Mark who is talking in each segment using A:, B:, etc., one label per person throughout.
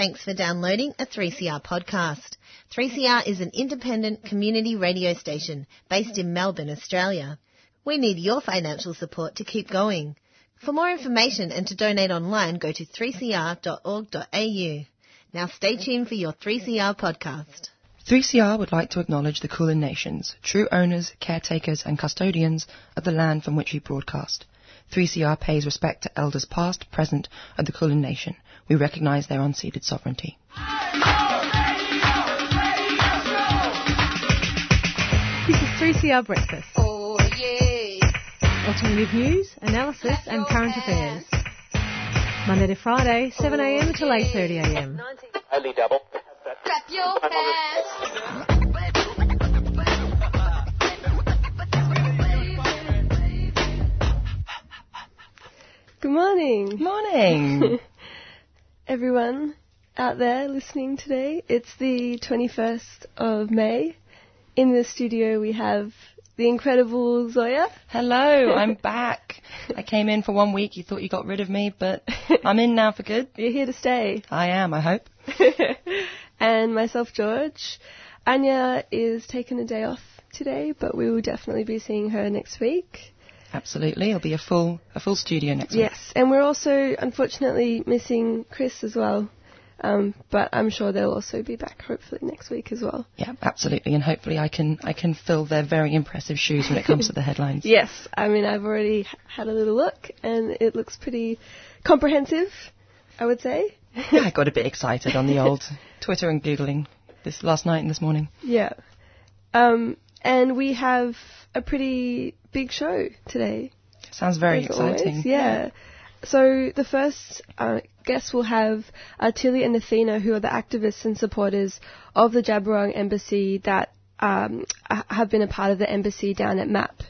A: Thanks for downloading a 3CR podcast. 3CR is an independent community radio station based in Melbourne, Australia. We need your financial support to keep going. For more information and to donate online, go to 3cr.org.au. Now stay tuned for your 3CR podcast.
B: 3CR would like to acknowledge the Kulin Nations, true owners, caretakers and custodians of the land from which we broadcast. 3CR pays respect to elders past, present of the Kulin Nation. We recognise their unceded sovereignty.
C: This is 3CR Breakfast.
D: Oh yeah.
C: Alternative news, analysis and current affairs. Monday to Friday, 7am till 8.30am.
E: Only double.
D: Clap your hands.
F: Good morning,
B: Morning!
F: everyone out there listening today. It's the 21st of May. In the studio, we have the incredible Zoya.
B: Hello, I'm back. I came in for one week. You thought you got rid of me, but I'm in now for good.
F: You're here to stay.
B: I am, I hope.
F: and myself, George. Anya is taking a day off today, but we will definitely be seeing her next week.
B: Absolutely. It'll be a full a full studio next week.
F: Yes, and we're also unfortunately missing Chris as well. Um, but I'm sure they'll also be back hopefully next week as well.
B: Yeah, absolutely. And hopefully I can I can fill their very impressive shoes when it comes to the headlines.
F: Yes, I mean I've already had a little look and it looks pretty comprehensive, I would say.
B: Yeah, I got a bit excited on the old Twitter and Googling this last night and this morning.
F: Yeah. Um, and we have a pretty big show today.
B: Sounds very
F: as always.
B: exciting.
F: Yeah. So the first uh, guest will have uh, Tilly and Athena, who are the activists and supporters of the Djab Wurrung Embassy that um, have been a part of the embassy down at MAP,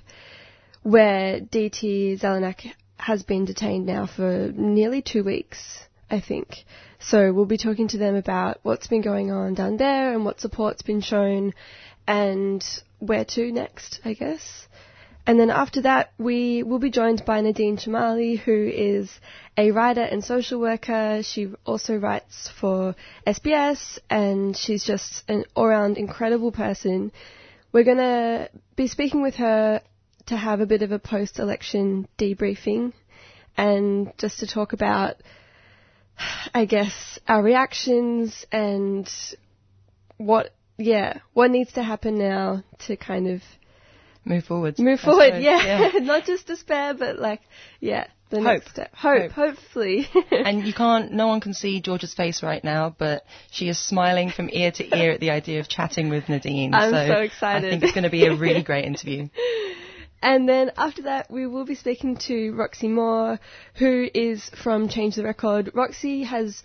F: where DT Zellanach has been detained now for nearly two weeks, I think. So we'll be talking to them about what's been going on down there and what support's been shown and where to next, I guess. And then after that, we will be joined by Nadine Chamali, who is a writer and social worker. She also writes for SBS, and she's just an all-round incredible person. We're going to be speaking with her to have a bit of a post-election debriefing, and just to talk about, I guess, our reactions and what, yeah, what needs to happen now to kind of
B: Move forward.
F: move forward.
B: suppose.
F: Yeah. not just despair, but like, yeah, the
B: Hope.
F: next step. Hope,
B: Hope.
F: hopefully.
B: and you can't, no one can see George's face right now, but she is smiling from ear to ear at the idea of chatting with Nadine.
F: I'm so excited.
B: I think it's going to be a really great interview.
F: And then after that, we will be speaking to Roxy Moore, who is from Change the Record. Roxy has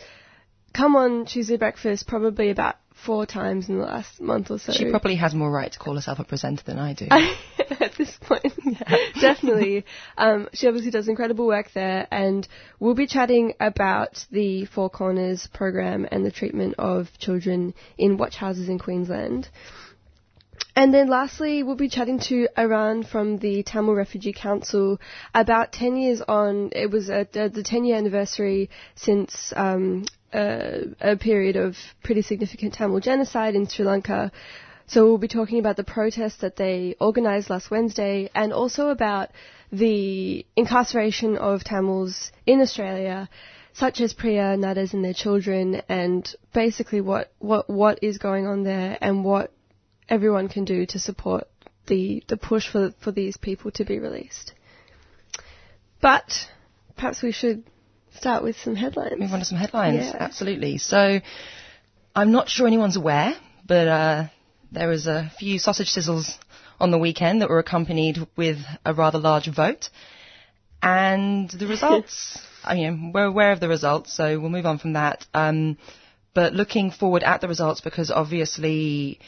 F: come on Tuesday Breakfast probably about four times in the last month or so.
B: She probably has more right to call herself a presenter than I do.
F: at this point. Definitely. Um, she obviously does incredible work there, and we'll be chatting about the Four Corners program and the treatment of children in watch houses in Queensland. And then lastly, we'll be chatting to Iran from the Tamil Refugee Council about 10 years on. It was a, a, the 10 year anniversary since um, a, a period of pretty significant Tamil genocide in Sri Lanka. So we'll be talking about the protests that they organised last Wednesday and also about the incarceration of Tamils in Australia, such as Priya, Nades and their children, and basically what, what, what is going on there and what everyone can do to support the, the push for, for these people to be released. But perhaps we should start with some headlines.
B: Move on to some headlines.
F: Yeah.
B: Absolutely. So, I'm not sure anyone's aware, but uh, there was a few sausage sizzles on the weekend that were accompanied with a rather large vote. And the results, I mean, we're aware of the results, so we'll move on from that. Um, but looking forward at the results, because obviously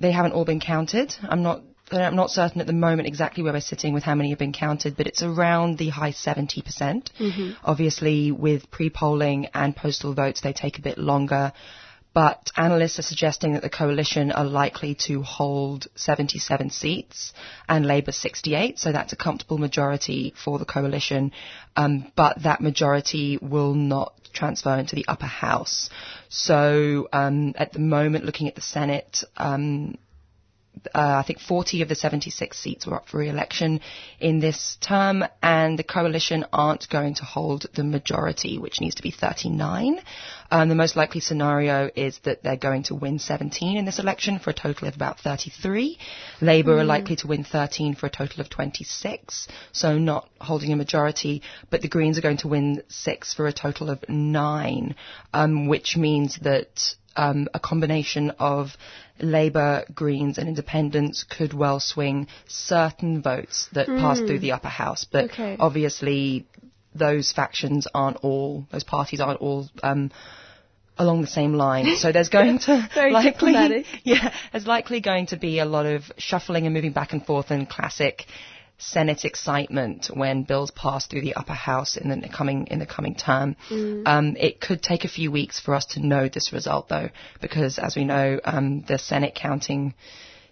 B: they haven't all been counted. I'm not. I'm not certain at the moment exactly where we're sitting with how many have been counted, but it's around the high 70%. percent mm-hmm. Obviously, with pre-polling and postal votes, they take a bit longer. But analysts are suggesting that the coalition are likely to hold 77 seats and Labour 68, so that's a comfortable majority for the coalition, um, but that majority will not transfer into the upper house. So um, at the moment, looking at the Senate, um, uh, I think 40 of the 76 seats were up for re-election in this term, and the coalition aren't going to hold the majority, which needs to be 39. Um, the most likely scenario is that they're going to win 17 in this election for a total of about 33. Labour mm. are likely to win 13 for a total of 26, so not holding a majority, but the Greens are going to win six for a total of nine, um, which means that um, a combination of Labour, Greens, and Independents could well swing certain votes that mm. pass through the upper house. But okay. obviously, those factions aren't all, those parties aren't all. Um, along the same line. So there's going to likely,
F: diplomatic.
B: yeah, there's likely going to be a lot of shuffling and moving back and forth and classic Senate excitement when bills pass through the upper house in the coming in the coming term. Mm. Um, it could take a few weeks for us to know this result, though, because as we know, um, the Senate counting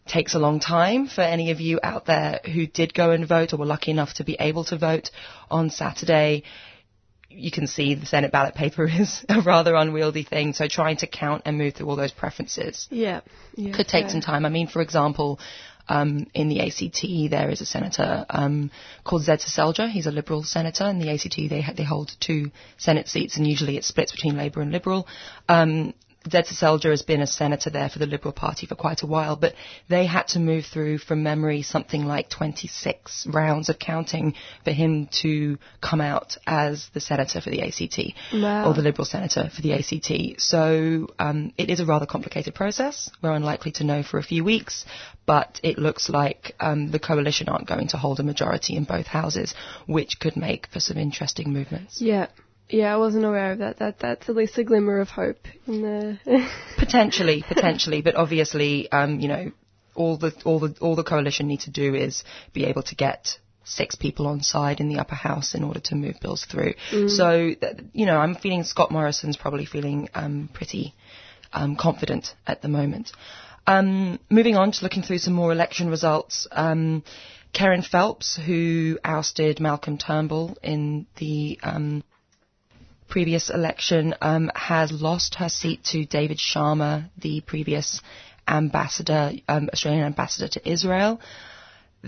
B: takes a long time for any of you out there who did go and vote or were lucky enough to be able to vote on Saturday. You can see the Senate ballot paper is a rather unwieldy thing, so trying to count and move through all those preferences
F: yeah, yeah
B: could take some time. I mean, for example, um, in the ACT, there is a senator um, called Zed Seselja. He's a Liberal senator. In the ACT, they ha- they hold two Senate seats, and usually it splits between Labour and Liberal. Um, Zed Seselja has been a senator there for the Liberal Party for quite a while, but they had to move through, from memory, something like 26 rounds of counting for him to come out as the senator for the ACT,
F: wow.
B: or the Liberal senator for the ACT. So um, it is a rather complicated process. We're unlikely to know for a few weeks, but it looks like um, the coalition aren't going to hold a majority in both houses, which could make for some interesting movements.
F: Yeah. Yeah, I wasn't aware of that. That that's at least a glimmer of hope in the
B: potentially, potentially, but obviously, um, you know, all the all the all the coalition need to do is be able to get six people on side in the upper house in order to move bills through. Mm. So, you know, I'm feeling Scott Morrison's probably feeling um, pretty um, confident at the moment. Um, moving on to looking through some more election results. Um, Kerryn Phelps, who ousted Malcolm Turnbull in the um, previous election, um, has lost her seat to David Sharma, the previous ambassador, um, Australian ambassador to Israel.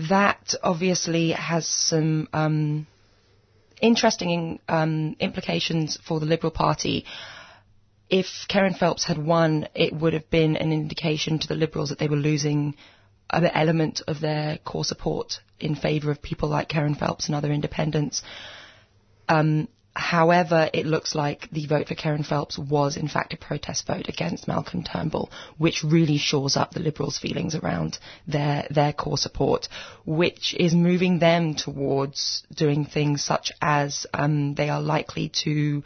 B: That obviously has some um, interesting implications for the Liberal Party if Kerryn Phelps had won, it would have been an indication to the Liberals that they were losing an element of their core support in favour of people like Kerryn Phelps and other independents. Um, however, it looks like the vote for Kerryn Phelps was in fact a protest vote against Malcolm Turnbull, which really shores up the Liberals' feelings around their their core support, which is moving them towards doing things such as um, they are likely to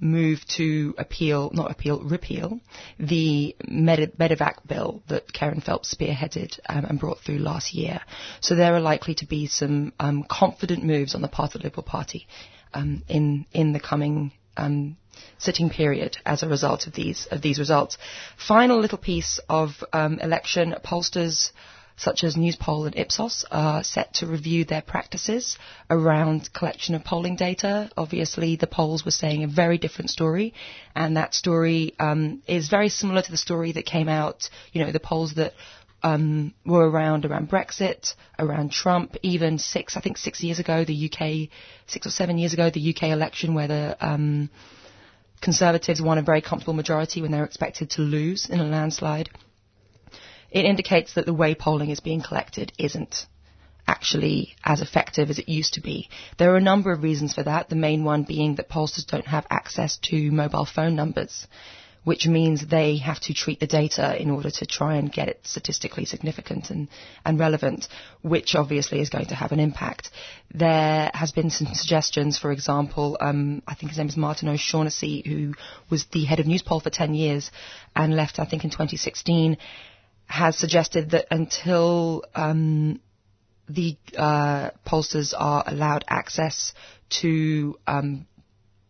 B: move to appeal, not appeal, repeal the Med- Medevac bill that Kerryn Phelps spearheaded um, and brought through last year. So there are likely to be some um, confident moves on the part of the Liberal Party um, in in the coming um, sitting period as a result of these of these results. Final little piece of um, election pollsters such as Newspoll and Ipsos, are set to review their practices around collection of polling data. Obviously, the polls were saying a very different story, and that story um, is very similar to the story that came out, you know, the polls that um, were around around Brexit, around Trump, even six, I think six years ago, the UK, six or seven years ago, the UK election where the um, Conservatives won a very comfortable majority when they were expected to lose in a landslide it indicates that the way polling is being collected isn't actually as effective as it used to be. There are a number of reasons for that, the main one being that pollsters don't have access to mobile phone numbers, which means they have to treat the data in order to try and get it statistically significant and, and relevant, which obviously is going to have an impact. There has been some suggestions, for example, um, I think his name is Martin O'Shannessy, who was the head of Newspoll for 10 years and left, I think, in 2016 has suggested that until um, the uh, pollsters are allowed access to um,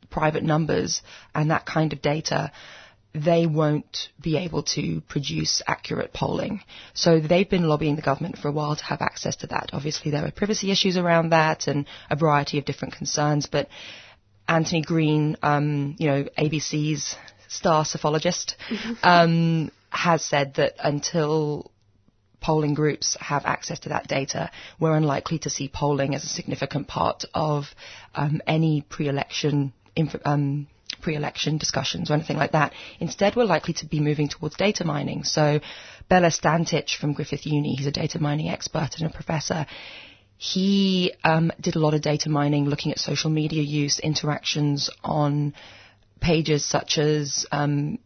B: private numbers and that kind of data, they won't be able to produce accurate polling. So they've been lobbying the government for a while to have access to that. Obviously, there are privacy issues around that and a variety of different concerns, but Anthony Green, um, you know, ABC's star psephologist, um, has said that until polling groups have access to that data, we're unlikely to see polling as a significant part of um, any pre-election inf- um, pre-election discussions or anything like that. Instead, we're likely to be moving towards data mining. So, Bela Stantic from Griffith Uni, he's a data mining expert and a professor. He um, did a lot of data mining, looking at social media use, interactions on pages such as um,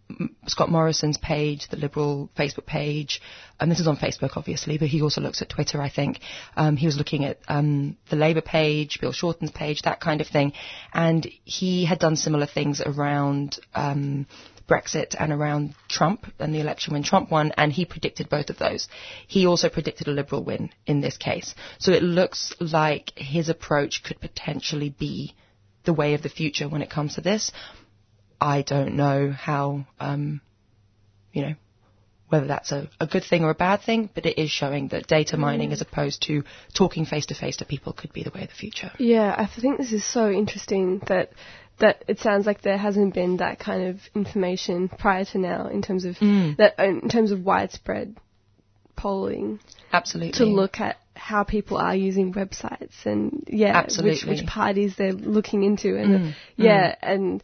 B: Scott Morrison's page, the Liberal Facebook page, and this is on Facebook obviously, but he also looks at Twitter, I think. Um, he was looking at um, the Labour page, Bill Shorten's page, that kind of thing, and he had done similar things around. Um, Brexit and around Trump and the election when Trump won, and he predicted both of those. He also predicted a Liberal win in this case. So it looks like his approach could potentially be the way of the future when it comes to this. I don't know how, um, you know, whether that's a, a, good thing or a bad thing, but it is showing that data mining as opposed to talking face to face to people could be the way of the future.
F: Yeah, I think this is so interesting that that it sounds like there hasn't been that kind of information prior to now in terms of
B: Mm.
F: that in terms of widespread polling
B: Absolutely.
F: to look at how people are using websites and yeah, which
B: Absolutely.
F: which parties they're looking into and
B: Mm,
F: yeah, and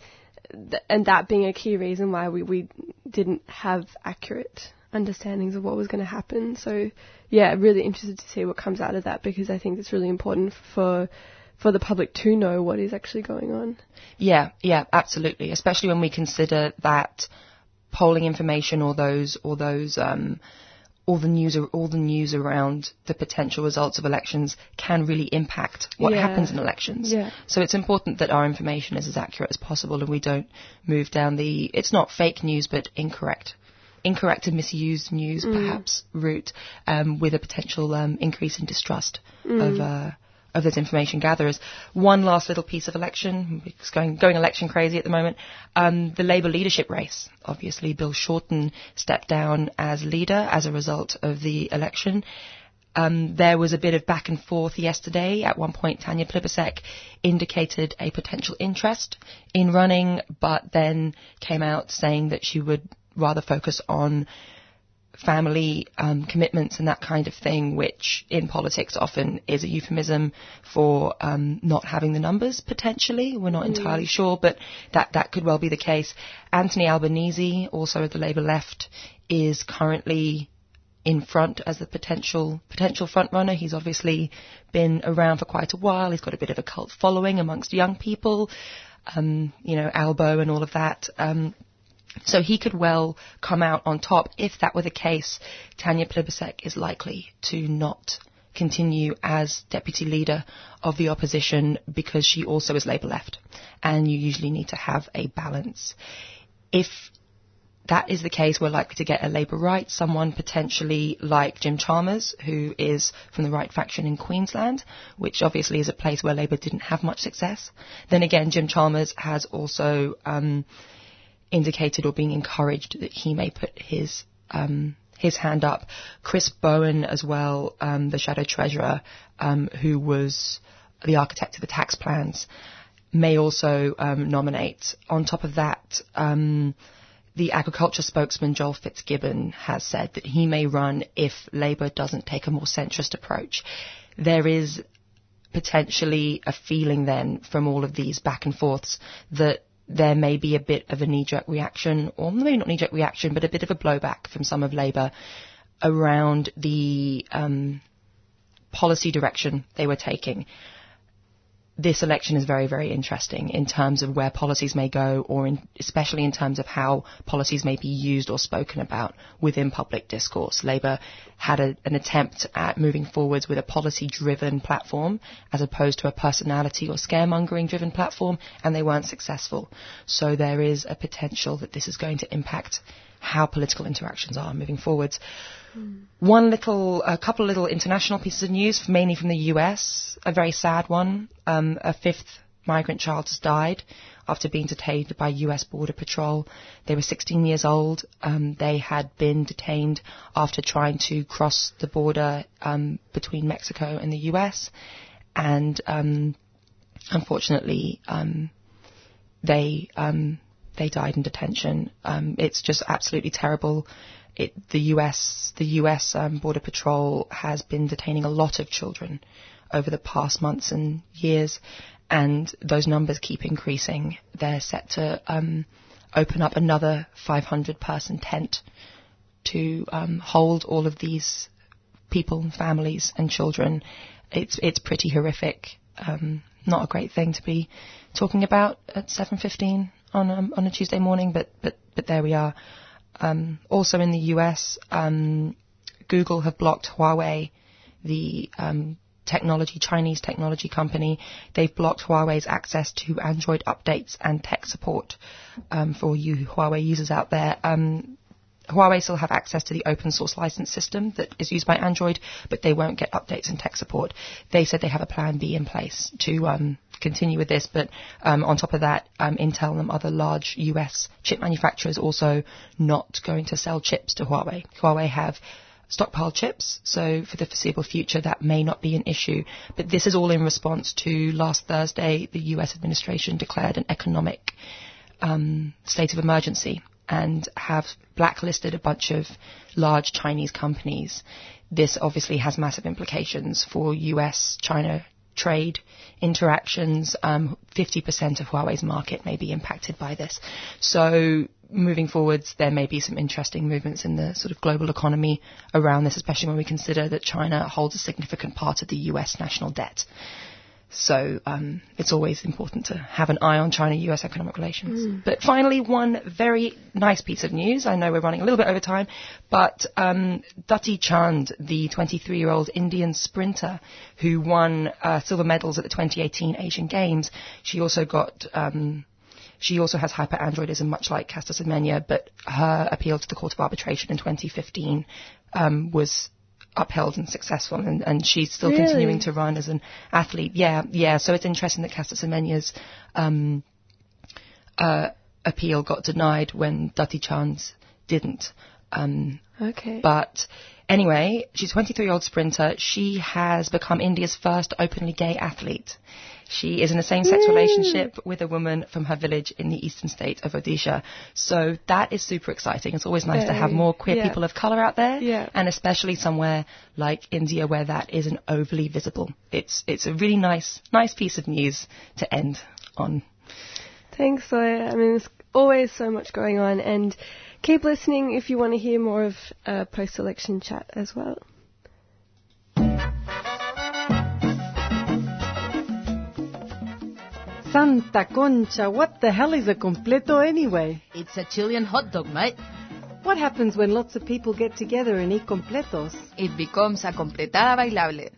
F: th- and that being a key reason why we we didn't have accurate understandings of what was going to happen. So yeah, really interested to see what comes out of that because I think it's really important for for the public to know what is actually going on.
B: Yeah, yeah, absolutely. Especially when we consider that polling information or those or those um, all the news all the news around the potential results of elections can really impact what
F: Yeah.
B: happens in elections.
F: Yeah.
B: So it's important that our information is as accurate as possible and we don't move down the it's not fake news but incorrect incorrect and misused news perhaps route um, with a potential um, increase in distrust of uh, of those information gatherers. One last little piece of election, it's going, going election crazy at the moment. Um, the Labour leadership race. Obviously, Bill Shorten stepped down as leader as a result of the election. Um, there was a bit of back and forth yesterday. At one point, Tanya Plibersek indicated a potential interest in running, but then came out saying that she would rather focus on family um, commitments and that kind of thing, which in politics often is a euphemism for um, not having the numbers potentially. We're not entirely sure, but that that could well be the case. Anthony Albanese, also of the Labour left, is currently in front as the potential potential front runner. He's obviously been around for quite a while. He's got a bit of a cult following amongst young people. Um, you know, Albo and all of that. Um, so he could well come out on top. If that were the case, Tanya Plibersek is likely to not continue as deputy leader of the opposition because she also is Labour left, and you usually need to have a balance. If that is the case, we're likely to get a Labour right, someone potentially like Jim Chalmers, who is from the right faction in Queensland, which obviously is a place where Labour didn't have much success. Then again, Jim Chalmers has also um, indicated or being encouraged that he may put his um, his hand up. Chris Bowen as well, um, the Shadow Treasurer, um, who was the architect of the tax plans, may also um, nominate. On top of that, um, the agriculture spokesman Joel Fitzgibbon has said that he may run if Labour doesn't take a more centrist approach. There is potentially a feeling then from all of these back and forths that there may be a bit of a knee-jerk reaction, or maybe not knee-jerk reaction, but a bit of a blowback from some of Labour around the um, policy direction they were taking. This election is very, very interesting in terms of where policies may go, or in, especially in terms of how policies may be used or spoken about within public discourse. Labour had a, an attempt at moving forwards with a policy-driven platform as opposed to a personality or scaremongering-driven platform, and they weren't successful. So there is a potential that this is going to impact how political interactions are moving forwards. One little, a couple of little international pieces of news, mainly from the US. A very sad one. Um, a fifth migrant child has died after being detained by US Border Patrol. They were 16 years old. Um, they had been detained after trying to cross the border um, between Mexico and the US. And um, unfortunately, um, they um, they died in detention. Um, it's just absolutely terrible. It, the US the US um, Border Patrol has been detaining a lot of children over the past months and years, and those numbers keep increasing. They're set to um, open up another 500 person tent to um, hold all of these people, families, and children. It's it's pretty horrific. Um, not a great thing to be talking about at 7:15 on a, on a Tuesday morning, but but but there we are. Um, also in the US, um, Google have blocked Huawei, the um, technology Chinese technology company. They've blocked Huawei's access to Android updates and tech support um, for you Huawei users out there. Huawei still have access to the open source license system that is used by Android, but they won't get updates and tech support. They said they have a plan B in place to um, continue with this, but um, on top of that, um, Intel and other large US chip manufacturers also not going to sell chips to Huawei. Huawei have stockpile chips, so for the foreseeable future that may not be an issue. But this is all in response to last Thursday, the US administration declared an economic um, state of emergency and have blacklisted a bunch of large Chinese companies. This obviously has massive implications for US China trade interactions. Um, 50% of Huawei's market may be impacted by this. So moving forwards, there may be some interesting movements in the sort of global economy around this, especially when we consider that China holds a significant part of the US national debt. So um, it's always important to have an eye on China-US economic relations. But finally, one very nice piece of news. I know we're running a little bit over time, but um, Dutee Chand, the 23-year-old Indian sprinter who won uh, silver medals at the 2018 Asian Games, she also got. Um, she also has hyperandrogenism, much like Caster Semenya, but her appeal to the Court of Arbitration in 2015 um, was upheld and successful, and, and she's still
F: Really?
B: continuing to run as an athlete. Yeah, yeah. So it's interesting that Caster Semenya's um, uh, appeal got denied when Dutee Chand's didn't. Um,
F: Okay.
B: but anyway, she's a 23 year old sprinter. She has become India's first openly gay athlete. She is in a same sex relationship with a woman from her village in the eastern state of Odisha. So that is super exciting. It's always nice to have more queer
F: yeah.
B: people of colour out there.
F: Yeah.
B: And especially somewhere like India where that isn't overly visible. It's, it's a really nice, nice piece of news to end on.
F: Thanks, Zoya. I mean, there's always so much going on, and keep listening if you want to hear more of uh, post-election chat as well.
C: Santa Concha, what the hell is a completo anyway?
D: It's a Chilean hot dog, mate.
C: What happens when lots of people get together and eat completos?
D: It becomes a completada bailable.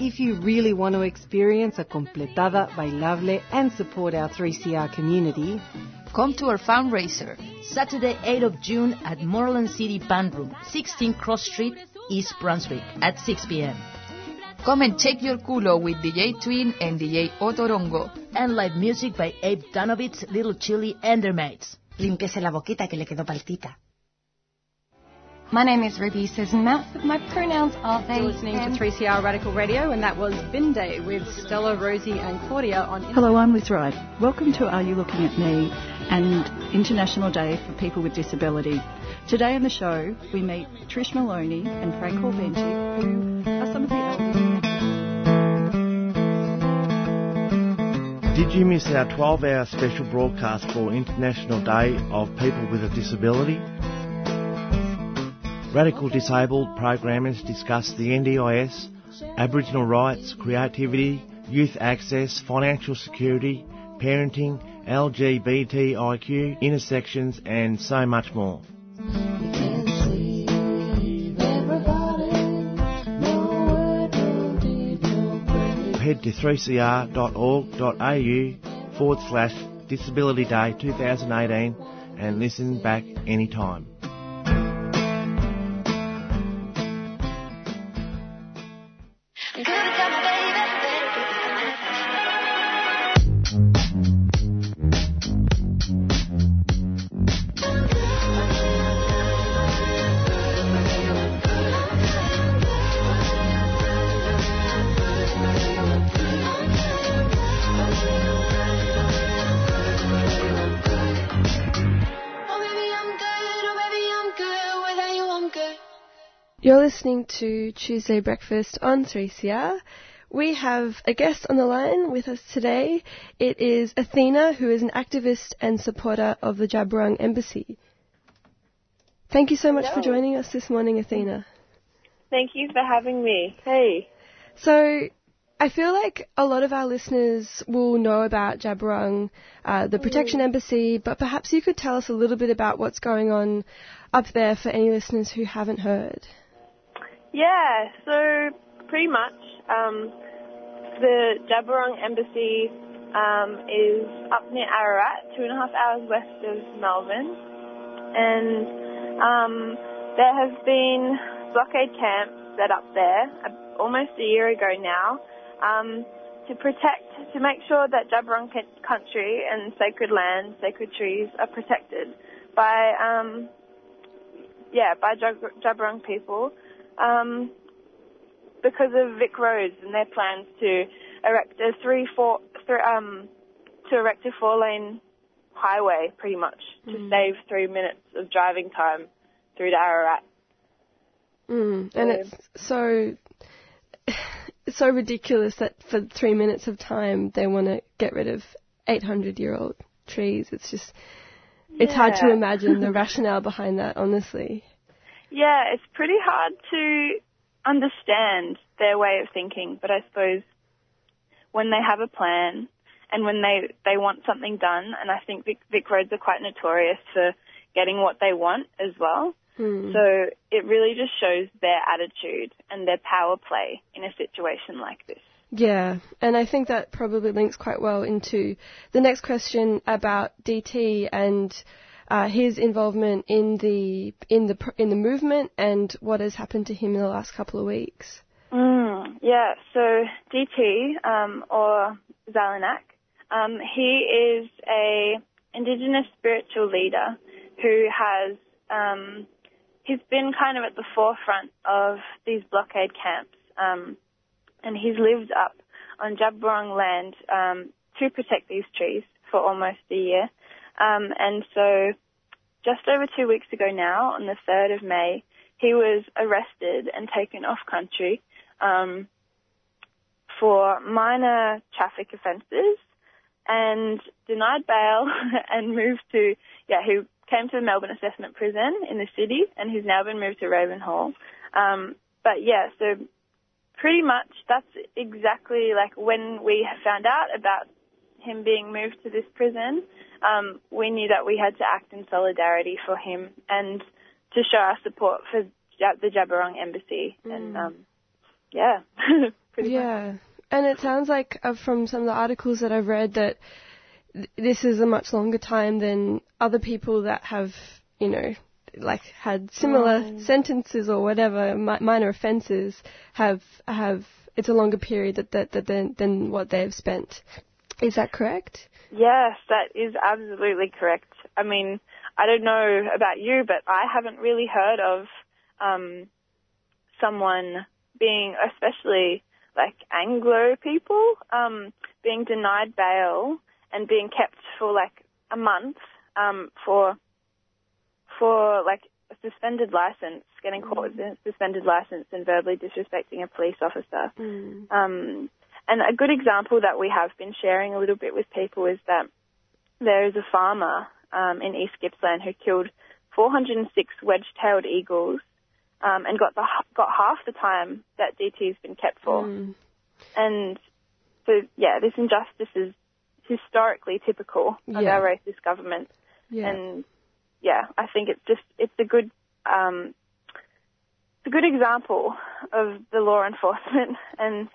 C: If you really want to experience a completada bailable and support our 3CR community,
D: Come to our fundraiser, Saturday, 8th of June at Moreland City Band Room, 16 Cross Street, East Brunswick, at 6 p.m. Come and check your culo with DJ Twin and DJ Otorongo. And live music by Abe Danovitz, Little Chili, and their mates.
E: Límpiese la boquita que le quedó paltita.
G: My name is Ruby Susan Mouth. My pronouns are they.
C: you're listening to 3CR Radical Radio, and that was Binde with Stella, Rosie, and Claudia on.
H: Hello, I'm Liz Wright. Welcome to Are You Looking at Me and International Day for People with Disability. Today on the show, we meet Trish Maloney and Frank Corbenti, who are some
I: Did you miss our 12 hour special broadcast for International Day of People with a Disability? Radical Disabled programmers discuss the NDIS, Aboriginal rights, creativity, youth access, financial security, parenting, LGBTIQ, intersections, and so much more. Head to 3cr.org.au forward slash Disability Day 2018 and listen back anytime.
F: You're listening to Tuesday Breakfast on 3CR. We have a guest on the line with us today. It is Athena, who is an activist and supporter of the Djab Wurrung Embassy. Thank you so much for joining us this morning, Athena.
J: Thank you for having me. Hey.
F: So, I feel like a lot of our listeners will know about Djab Wurrung, uh, the Protection Embassy, but perhaps you could tell us a little bit about what's going on up there for any listeners who haven't heard.
J: Yeah, so pretty much um, the Djab Embassy um, is up near Ararat, two and a half hours west of Melbourne. And um, there have been blockade camps set up there uh, almost a year ago now um, to protect, to make sure that Djab country and sacred land, sacred trees are protected by, um, yeah, by Djab people um, because of Vic Roads and their plans to erect a three, four, three, um, to erect a four-lane highway, pretty much, to save three minutes of driving time through to Ararat.
F: Mm, and it's so it's so ridiculous that for three minutes of time they want to get rid of 800 year old trees. It's just it's hard to imagine the rationale behind that, honestly.
J: Yeah, it's pretty hard to understand their way of thinking, but I suppose when they have a plan and when they, they want something done, and I think Vic, Vic Roads are quite notorious for getting what they want as well.
F: Hmm.
J: So it really just shows their attitude and their power play in a situation like this.
F: Yeah, and I think that probably links quite well into the next question about DT and uh, his involvement in the in the in the movement and what has happened to him in the last couple of weeks.
J: Mm, yeah, so DT, um, or Zellanach, um, he is a Indigenous spiritual leader who has, um, he's been kind of at the forefront of these blockade camps, um, and he's lived up on Djab land um, to protect these trees for almost a year. Um, and so just over two weeks ago now, on the 3rd of May, he was arrested and taken off country um, for minor traffic offences and denied bail and moved to, yeah, he came to the Melbourne Assessment Prison in the city and he's now been moved to Ravenhall. Um, but yeah, so pretty much that's exactly like when we found out about him being moved to this prison, um, we knew that we had to act in solidarity for him and to show our support for the Djab Wurrung Embassy. And um, yeah, pretty much.
F: yeah, and it sounds like uh, from some of the articles that I've read that th- this is a much longer time than other people that have, you know, like had similar
J: Mm.
F: sentences or whatever mi- minor offences have have. It's a longer period that, that, that than than what they've spent. Is that correct?
J: Yes, that is absolutely correct. I mean, I don't know about you, but I haven't really heard of um, someone being, especially like Anglo people, um, being denied bail and being kept for like a month um, for for like a suspended license, getting caught with a suspended license and verbally disrespecting a police officer. Um, and a good example that we have been sharing a little bit with people is that there is a farmer um, in East Gippsland who killed 406 wedge-tailed eagles um, and got the got half the time that DT's been kept for.
F: Mm.
J: And so, yeah, this injustice is historically typical of
F: Yeah.
J: our racist government.
F: Yeah.
J: And yeah, I think it's just it's a good um, it's a good example of the law enforcement and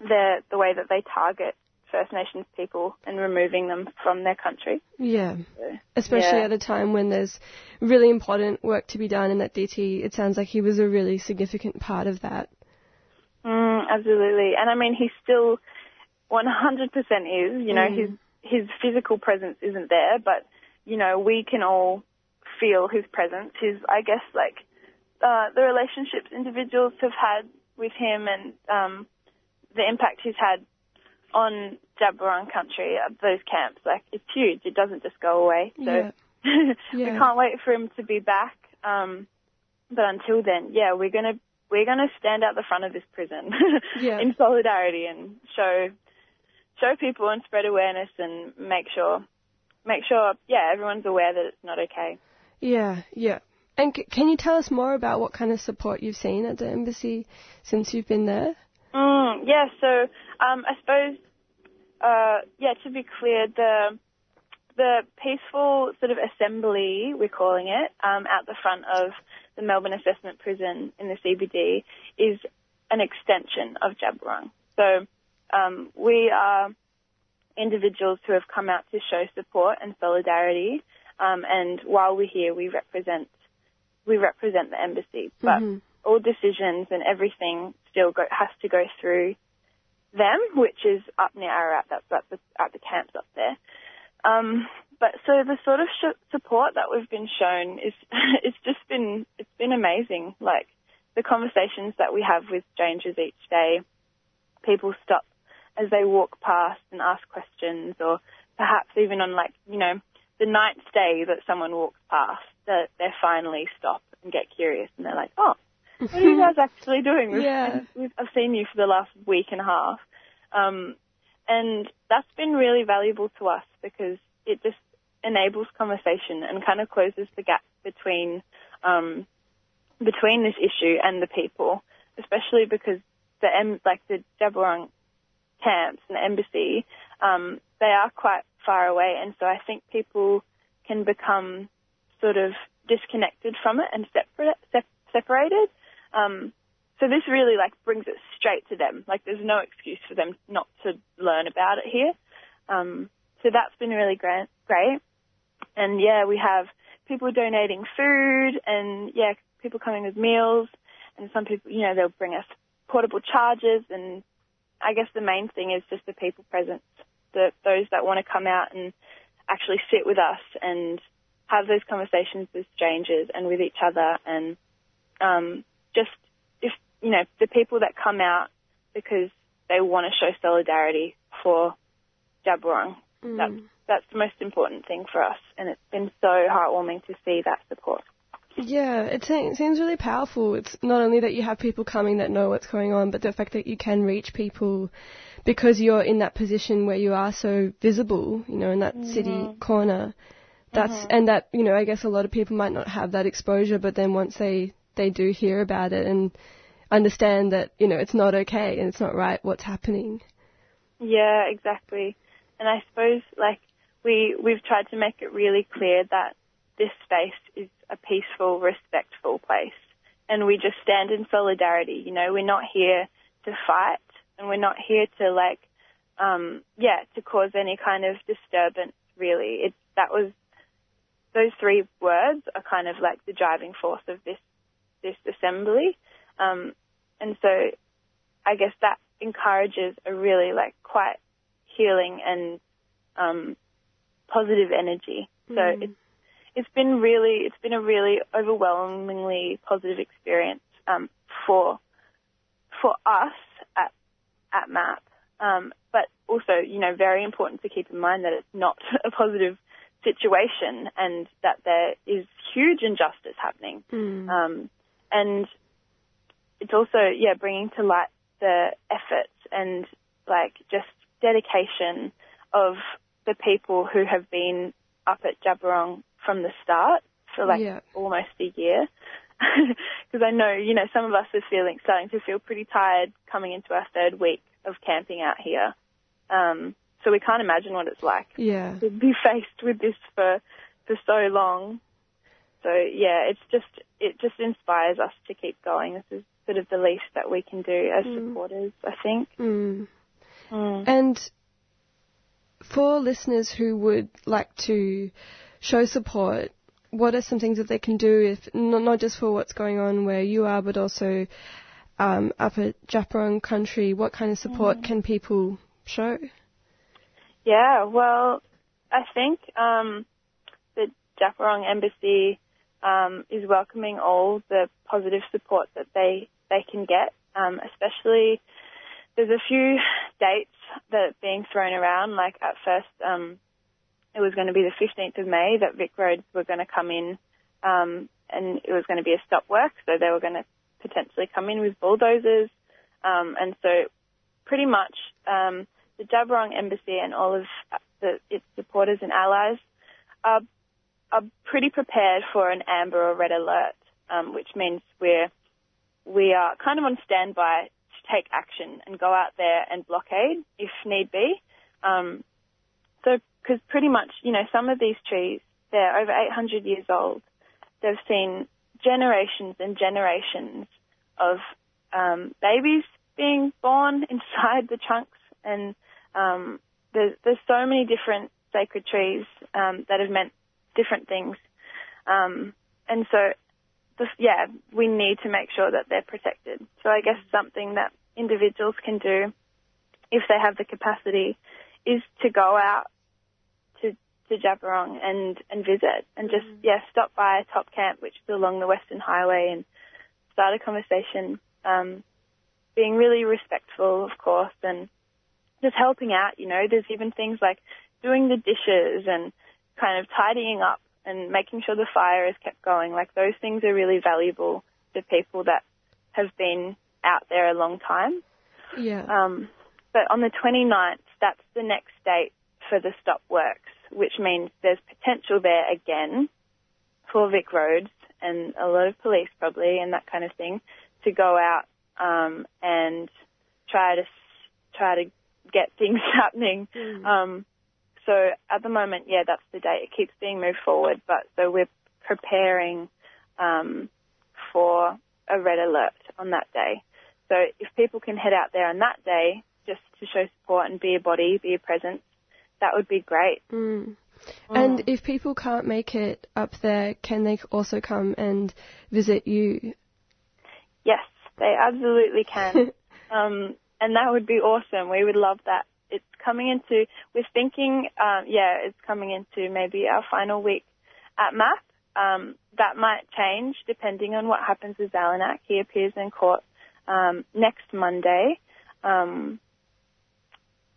J: the the way that they target First Nations people and removing them from their country.
F: Yeah.
J: So,
F: Especially
J: yeah.
F: at a time when there's really important work to be done, and that DT, it sounds like he was a really significant part of that.
J: Mm, absolutely. And I mean, he still 100% is, you know,
F: Mm.
J: his, his physical presence isn't there, but, you know, we can all feel his presence, his, I guess, like, uh, the relationships individuals have had with him and, um, the impact he's had on Djab Wurrung country, those camps, like, it's huge. It doesn't just go away. So
F: Yeah.
J: we can't wait for him to be back. Um, but until then, yeah, we're gonna we're gonna stand out the front of this prison
F: Yeah.
J: in solidarity and show show people and spread awareness and make sure make sure yeah everyone's aware that it's not okay.
F: Yeah, yeah. And c- can you tell us more about what kind of support you've seen at the embassy since you've been there?
J: Mm, yeah, so um, I suppose, uh, yeah, to be clear, the the peaceful sort of assembly, we're calling it, um, out the front of the Melbourne Assessment Prison in the CBD is an extension of Djab Wurrung. So um, we are individuals who have come out to show support and solidarity, um, and while we're here, we represent we represent the embassy, but
F: Mhm.
J: All decisions and everything still go, has to go through them, which is up near Ararat. That's at the at the camps up there. Um, but so the sort of sh- support that we've been shown is it's just been it's been amazing. Like the conversations that we have with strangers each day, people stop as they walk past and ask questions, or perhaps even on like you know the ninth day that someone walks past, that they finally stop and get curious and they're like, oh, what are you guys actually doing? We've,
F: Yeah.
J: we've, I've seen you for the last week and a half. Um, and that's been really valuable to us because it just enables conversation and kind of closes the gap between um, between this issue and the people, especially because the em- like the Djab Wurrung camps and the embassy, um, they are quite far away, and so I think people can become sort of disconnected from it and separate sep- separated. Um, so this really like brings it straight to them. Like there's no excuse for them not to learn about it here. Um, so that's been really great. Great. And yeah, we have people donating food and yeah, people coming with meals and some people, you know, they'll bring us portable chargers and I guess the main thing is just the people presence, the, those that want to come out and actually sit with us and have those conversations with strangers and with each other and um, just if you know the people that come out because they want to show solidarity for Djab Wurrung. Mm. That's that's the most important thing for us, and it's been so heartwarming to see that support.
F: Yeah, it seems really powerful. It's not only that you have people coming that know what's going on, but the fact that you can reach people because you're in that position where you are so visible, you know, in that city corner. That's mm-hmm. and that you know, I guess a lot of people might not have that exposure, but then once they they do hear about it and understand that you know it's not okay and it's not right what's happening.
J: Yeah, exactly. And I suppose like we we've tried to make it really clear that this space is a peaceful, respectful place, and we just stand in solidarity. You know, we're not here to fight, and we're not here to like, um, yeah, to cause any kind of disturbance. Really, it's that was those three words are kind of like the driving force of this this assembly, um, and so I guess that encourages a really like quite healing and um, positive energy. So
F: Mm.
J: it's it's been really it's been a really overwhelmingly positive experience um, for for us at at MAP. Um, but also, you know, very important to keep in mind that it's not a positive situation and that there is huge injustice happening.
F: Mm.
J: Um, and it's also, yeah, bringing to light the efforts and like just dedication of the people who have been up at Djab Wurrung from the start for like
F: Yeah.
J: almost a year. Because I know, you know, some of us are feeling starting to feel pretty tired coming into our third week of camping out here. Um, so we can't imagine what it's like
F: Yeah.
J: to be faced with this for for so long. So yeah, it's just it just inspires us to keep going. This is sort of the least that we can do as supporters, I think.
F: Mm.
J: Mm.
F: And for listeners who would like to show support, what are some things that they can do if not, not just for what's going on where you are, but also um, up at Djab Wurrung country? What kind of support can people show?
J: Yeah, well, I think um, the Djab Wurrung Embassy um, is welcoming all the positive support that they they can get, um, especially there's a few dates that are being thrown around. Like at first, um, it was going to be the 15th of May that Vic Roads were going to come in um, and it was going to be a stop work, so they were going to potentially come in with bulldozers, um, and so pretty much um, the Djab Embassy and all of the, its supporters and allies are are pretty prepared for an amber or red alert, um, which means we're we are kind of on standby to take action and go out there and blockade if need be. Um, so, because pretty much, you know, some of these trees, they're over 800 years old. They've seen generations and generations of um, babies being born inside the trunks, and um, there's, there's so many different sacred trees um, that have meant different things. Um, and so yeah, we need to make sure that they're protected. So I guess something that individuals can do if they have the capacity is to go out to to Djab Wurrung and and visit and just mm. yeah stop by a Top Camp, which is along the Western Highway, and start a conversation. Um, being really respectful, of course, and just helping out. You know, there's even things like doing the dishes and kind of tidying up and making sure the fire is kept going. Like those things are really valuable to people that have been out there a long time.
F: Yeah.
J: Um, but on the 29th, that's the next date for the stop works, which means there's potential there again for Vic Roads and a lot of police probably and that kind of thing to go out um, and try to try to get things happening. Mm. Um, so at the moment, yeah, that's the date. It keeps being moved forward, but so we're preparing um, for a red alert on that day. So if people can head out there on that day just to show support and be a body, be a presence, that would be great.
F: Mm. And if people can't make it up there, can they also come and visit you?
J: Yes, they absolutely can. um, and that would be awesome. We would love that it's coming into, we're thinking, um, yeah, it's coming into maybe our final week at MAP. Um, that might change depending on what happens with Zellanach. He appears in court um, next Monday. Um,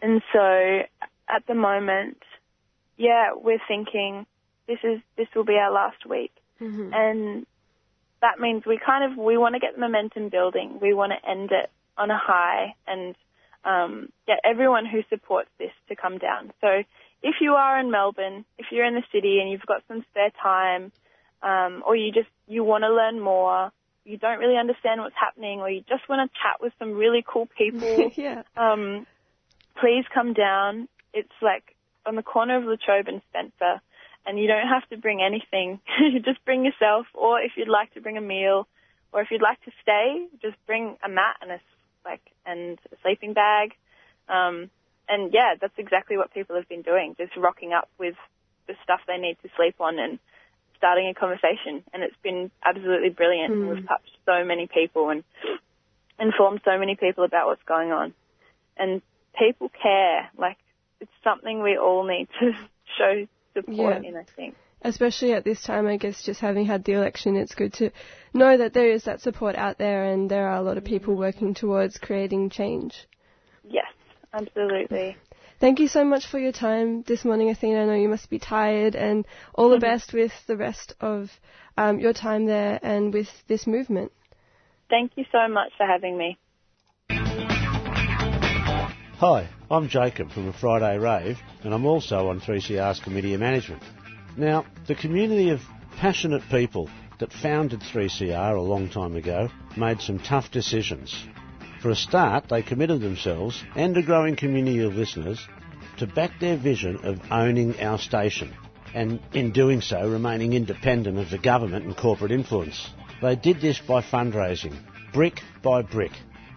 J: and so at the moment, yeah, we're thinking this is this will be our last week,
F: mm-hmm.
J: and that means we kind of we want to get momentum building. We want to end it on a high and um, get everyone who supports this to come down. So if you are in Melbourne, if you're in the city and you've got some spare time, um, or you just you want to learn more, you don't really understand what's happening, or you just want to chat with some really cool people,
F: yeah.
J: um, please come down. It's like on the corner of Latrobe and Spencer, and you don't have to bring anything. just bring yourself, or if you'd like to bring a meal, or if you'd like to stay, just bring a mat and a like and a sleeping bag. Um, and yeah, that's exactly what people have been doing, just rocking up with the stuff they need to sleep on and starting a conversation. And it's been absolutely brilliant.
F: Mm.
J: We've touched so many people and informed so many people about what's going on. And people care. Like, it's something we all need to show support
F: yeah.
J: in, I think
F: especially at this time, I guess just having had the election, it's good to know that there is that support out there and there are a lot of people working towards creating change.
J: Yes, absolutely.
F: Thank you so much for your time this morning, Athena. I know you must be tired, and all the best with the rest of um, your time there and with this movement.
J: Thank you so much for having me.
K: Hi, I'm Jacob from a Friday Rave, and I'm also on 3CR's Committee of Management. Now, the community of passionate people that founded 3CR a long time ago made some tough decisions. For a start, they committed themselves and a growing community of listeners to back their vision of owning our station and in doing so remaining independent of the government and corporate influence. They did this by fundraising, brick by brick,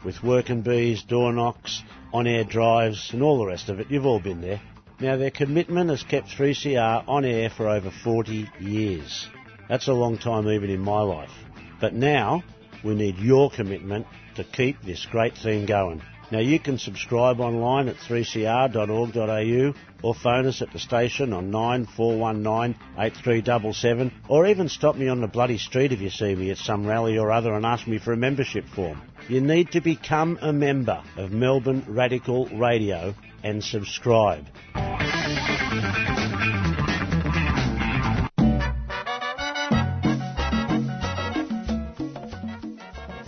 K: with working bees, door knocks, on-air drives and all the rest of it. You've all been there. Now, their commitment has kept 3CR on air for over 40 years. That's a long time even in my life. But now, we need your commitment to keep this great thing going. Now, you can subscribe online at 3cr.org.au or phone us at the station on 9419 8377 or even stop me on the bloody street if you see me at some rally or other and ask me for a membership form. You need to become a member of Melbourne Radical Radio and subscribe.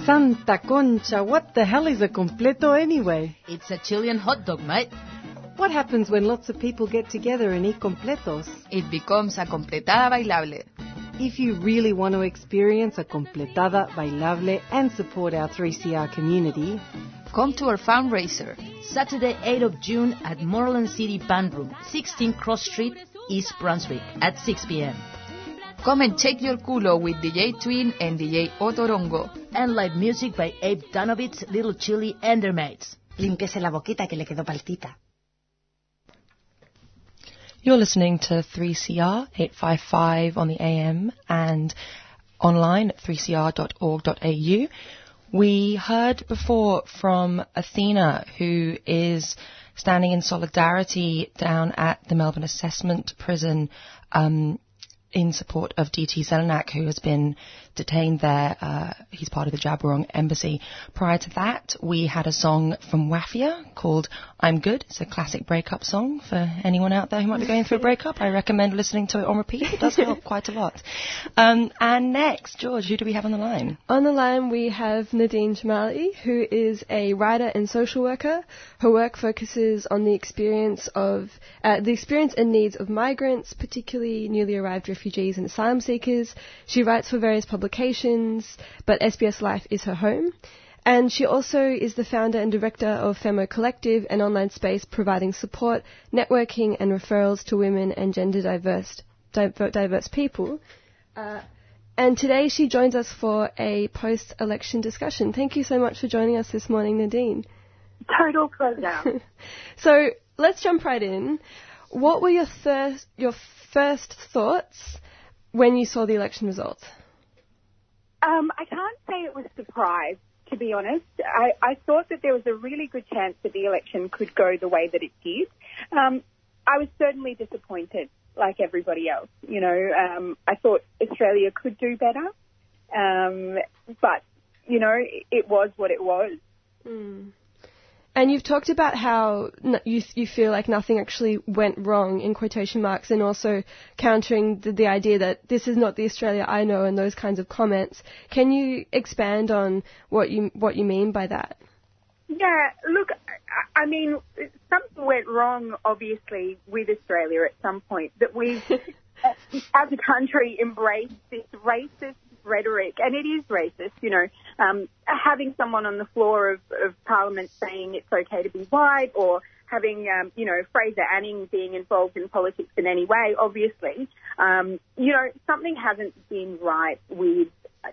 L: Santa Concha, what the hell is a completo anyway?
D: It's a Chilean hot dog, mate.
L: What happens when lots of people get together and eat completos?
D: It becomes a completada bailable.
L: If you really want to experience a completada bailable and support our 3CR community,
D: come to our fundraiser Saturday, 8th of June at Moreland City Band Room, 16 Cross Street, East Brunswick at 6 p.m. Come and check your culo with DJ Twin and DJ Otorongo. And live music by Abe Danovitz, Little Chili, and their mates.
E: Límpiese la boquita que le quedó paltita.
B: You're listening to 3CR 855 on the AM and online at 3cr.org.au. We heard before from Athena, who is standing in solidarity down at the Melbourne Assessment Prison um, in support of DT Zellanach, who has been detained there. Uh, he's part of the Djab Wurrung Embassy. Prior to that, we had a song from Wafia called I'm Good. It's a classic breakup song for anyone out there who might be going through a breakup. I recommend listening to it on repeat. It does help quite a lot. Um, and next, George, who do we have on the line?
F: On the line, we have Nadine Jamali, who is a writer and social worker. Her work focuses on the experience of uh, the experience and needs of migrants, particularly newly arrived refugees and asylum seekers. She writes for various publications publications, but SBS Life is her home. And she also is the founder and director of Femo Collective, an online space providing support, networking, and referrals to women and gender diverse, diverse people. Uh, and today she joins us for a post election discussion. Thank you so much for joining us this morning, Nadine.
M: Total pleasure.
F: so let's jump right in. What were your, thir- your first thoughts when you saw the election results?
M: Um, I can't say it was surprised, to be honest. I, I thought that there was a really good chance that the election could go the way that it did. Um, I was certainly disappointed, like everybody else. You know, um, I thought Australia could do better, um, but you know, it was what it was.
F: Mm. And you've talked about how you you feel like nothing actually went wrong in quotation marks, and also countering the, the, idea that this is not the Australia I know and those kinds of comments. Can you expand on what you what you mean by that?
M: Yeah, look, I mean, something went wrong, obviously, with Australia at some point that we, as a country, embraced this racist rhetoric, and it is racist, you know, um, having someone on the floor of, of Parliament saying it's okay to be white or having, um, you know, Fraser Anning being involved in politics in any way, obviously, um, you know, something hasn't been right with,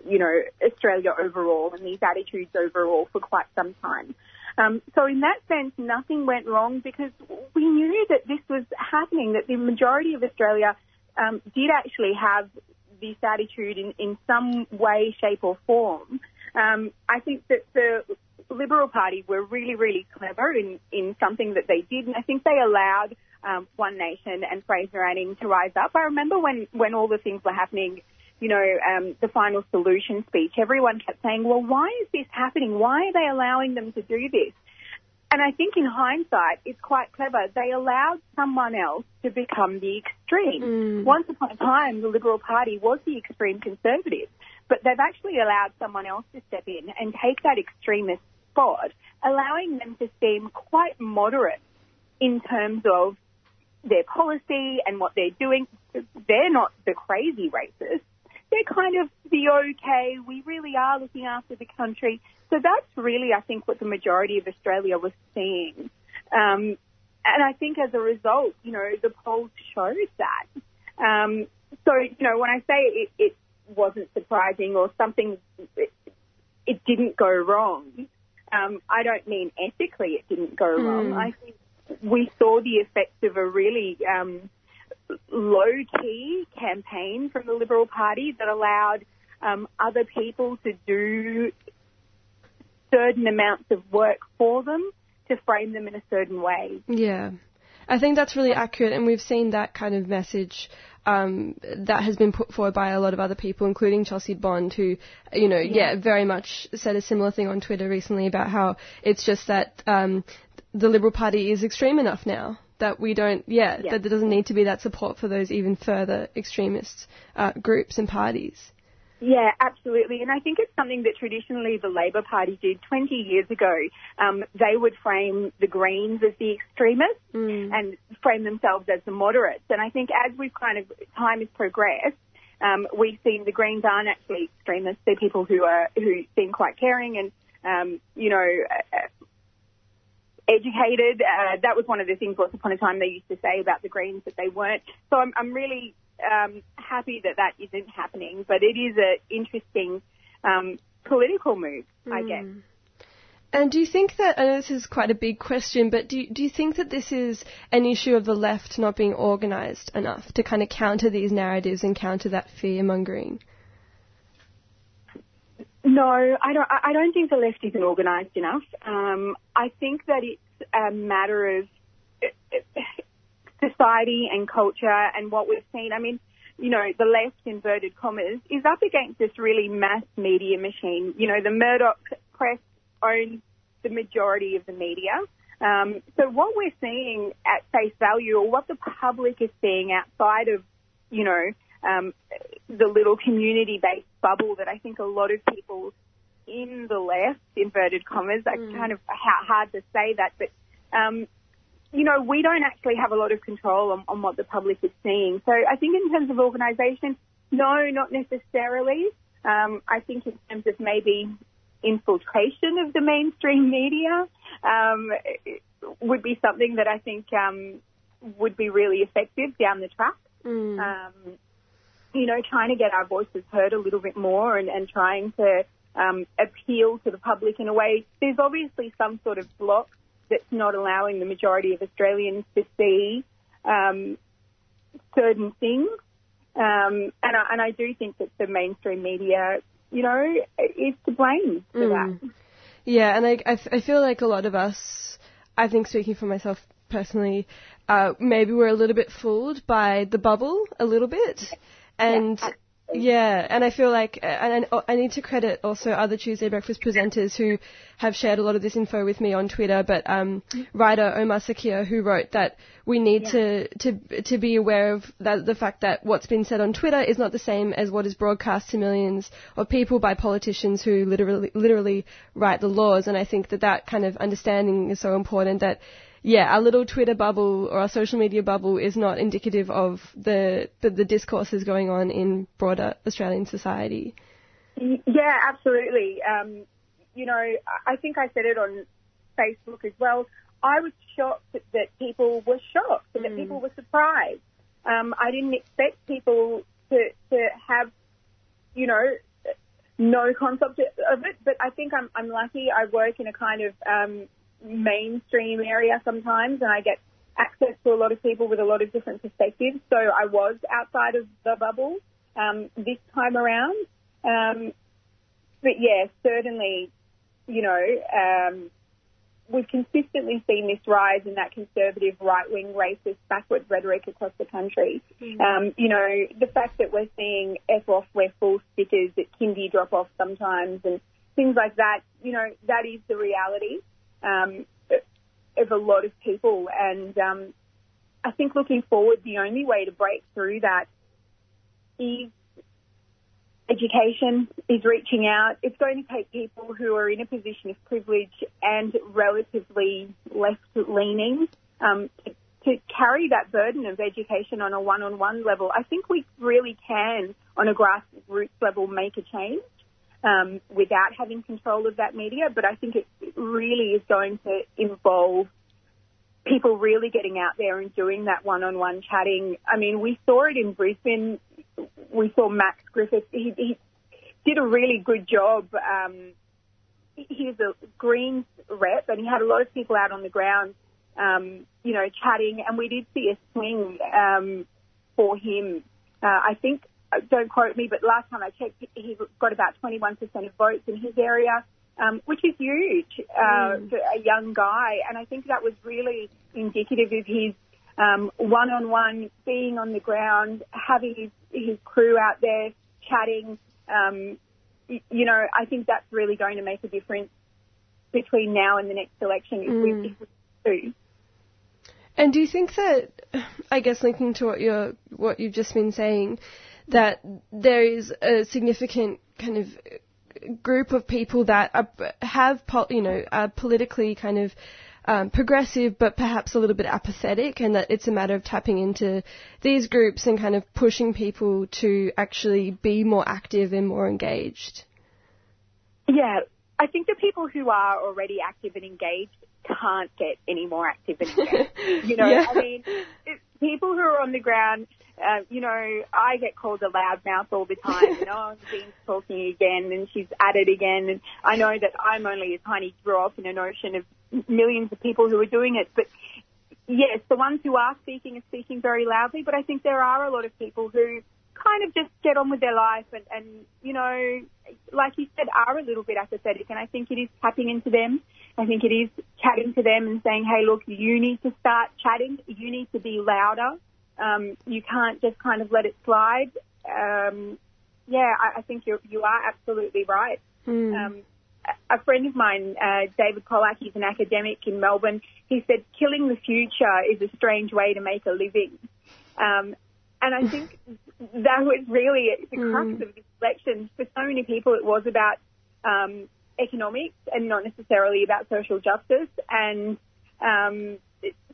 M: you know, Australia overall and these attitudes overall for quite some time. Um, so in that sense, nothing went wrong because we knew that this was happening, that the majority of Australia um, did actually have this attitude in, in some way, shape or form. Um, I think that the Liberal Party were really, really clever in, in something that they did, and I think they allowed um, One Nation and Fraser Anning to rise up. I remember when, when all the things were happening, you know, um, the final solution speech, everyone kept saying, well, why is this happening? Why are they allowing them to do this? And I think in hindsight, it's quite clever. They allowed someone else to become the extreme.
F: Mm.
M: Once upon a time, the Liberal Party was the extreme conservative, but they've actually allowed someone else to step in and take that extremist spot, allowing them to seem quite moderate in terms of their policy and what they're doing. They're not the crazy racists. They're kind of the okay, we really are looking after the country. So that's really, I think, what the majority of Australia was seeing. Um, and I think as a result, you know, the polls showed that. Um, so, you know, when I say it, it wasn't surprising or something, it, it didn't go wrong, um, I don't mean ethically it didn't go
F: Mm.
M: wrong. I think we saw the effects of a really um, low key campaign from the Liberal Party that allowed um, other people to do certain amounts of work for them to frame them in a certain way.
F: Yeah. I think that's really accurate, and we've seen that kind of message um, that has been put forward by a lot of other people, including Chelsea Bond, who, you know, yeah,
M: Yeah.
F: very much said a similar thing on Twitter recently about how it's just that um, the Liberal Party is extreme enough now that we don't, yeah,
M: Yeah.
F: that there doesn't need to be that support for those even further extremist uh, groups and parties.
M: Yeah, absolutely. And I think it's something that traditionally the Labor Party did 20 years ago. Um, they would frame the Greens as the extremists
F: Mm.
M: and frame themselves as the moderates. And I think as we've kind of, time has progressed, um, we've seen the Greens aren't actually extremists. They're people who are, who seem quite caring and, um, you know, educated. Uh, that was one of the things once upon a time they used to say about the Greens that they weren't. So I'm, I'm really um, happy that that isn't happening, but it is an interesting um, political move, I
F: Mm.
M: guess.
F: And do you think that, I know this is quite a big question, but do you, do you think that this is an issue of the left not being organised enough to kind of counter these narratives and counter that fear mongering?
M: No, I don't. I don't think the left isn't organised enough. Um, I think that it's a matter of uh, society and culture and what we've seen. I mean, you know, the left, inverted commas, is up against this really mass media machine. You know, the Murdoch press owns the majority of the media. Um, so what we're seeing at face value, or what the public is seeing outside of, you know, um, the little community-based bubble that I think a lot of people in the left, inverted commas, I kind of ha- hard to say that, but um, you know, we don't actually have a lot of control on, on what the public is seeing. So I think in terms of organisation, no, not necessarily. Um, I think in terms of maybe infiltration of the mainstream media um, would be something that I think um, would be really effective down the track. Um, you know, trying to get our voices heard a little bit more and, and trying to um, appeal to the public in a way. There's obviously some sort of block that's not allowing the majority of Australians to see um, certain things. Um, and, I, and I do think that the mainstream media, you know, is to blame for that.
F: Mm. Yeah, and I, I, f- I feel like a lot of us, I think speaking for myself personally, uh, maybe we're a little bit fooled by the bubble a little bit. And yeah, and I feel like, uh, and I, I need to credit also other Tuesday Breakfast presenters who have shared a lot of this info with me on Twitter, but um, writer Omar Sakr who wrote that we need to, to to be aware of that, the fact that what's been said on Twitter is not the same as what is broadcast to millions of people by politicians who literally literally write the laws, and I think that that kind of understanding is so important that yeah, our little Twitter bubble or our social media bubble is not indicative of the the, the discourses going on in broader Australian society.
M: Yeah, absolutely. Um, you know, I- think I said it on Facebook as well. I was shocked that, people were shocked, and that people were surprised. Um, I didn't expect people to to have, you know, no concept of it. But I think I'm I'm lucky. I work in a kind of um, mainstream area sometimes, and I get access to a lot of people with a lot of different perspectives. So I was outside of the bubble um, this time around. Um, but yeah, certainly, you know, um, we've consistently seen this rise in that conservative, right-wing, racist, backward rhetoric across the country. Um, you know, the fact that we're seeing F off, we're full stickers at kindy drop off sometimes and things like that, you know, that is the reality um, of a lot of people. And um, I think looking forward, the only way to break through that is education, is reaching out. It's going to take people who are in a position of privilege and relatively left leaning um, to, to carry that burden of education on a one-on-one level. I think we really can, on a grassroots level, make a change. Um, without having control of that media, but I think it really is going to involve people really getting out there and doing that one-on-one chatting. I mean, we saw it in Brisbane. We saw Max Griffith. He, he did a really good job. Um, he- he was a Greens rep, and he had a lot of people out on the ground, um, you know, chatting. And we did see a swing um, for him. Uh, I think, don't quote me, but last time I checked, he- got about 21% of votes in his area um, which is huge uh, for a young guy. And I think that was really indicative of his um, one-on-one being on the ground, having his, his crew out there chatting. Um, y- you know, I think that's really going to make a difference between now and the next election if we,
F: Mm.
M: if we do.
F: And do you think that, I guess linking to what you're, what you've just been saying, that there is a significant kind of group of people that are, have, po- you know, are politically kind of um, progressive, but perhaps a little bit apathetic, and that it's a matter of tapping into these groups and kind of pushing people to actually be more active and more engaged.
M: Yeah, I think the people who are already active and engaged can't get any more active and engaged. you know,
F: Yeah.
M: I mean, it, people who are on the ground, uh, you know, I get called a loudmouth all the time. You know, Jean's talking again and she's at it again. And I know that I'm only a tiny drop in an ocean of millions of people who are doing it. But yes, the ones who are speaking are speaking very loudly. But I think there are a lot of people who kind of just get on with their life and, and you know, like you said, are a little bit apathetic. And I think it is tapping into them. I think it is chatting to them and saying, hey, look, you need to start chatting. You need to be louder. Um, you can't just kind of let it slide. Um, yeah, I, I think you you are absolutely right. Um, a a friend of mine, uh, David Pollack, he's an academic in Melbourne. He said, "Killing the future is a strange way to make a living," um, and I think that was really the crux of this election. For so many people, it was about um, economics and not necessarily about social justice. And um,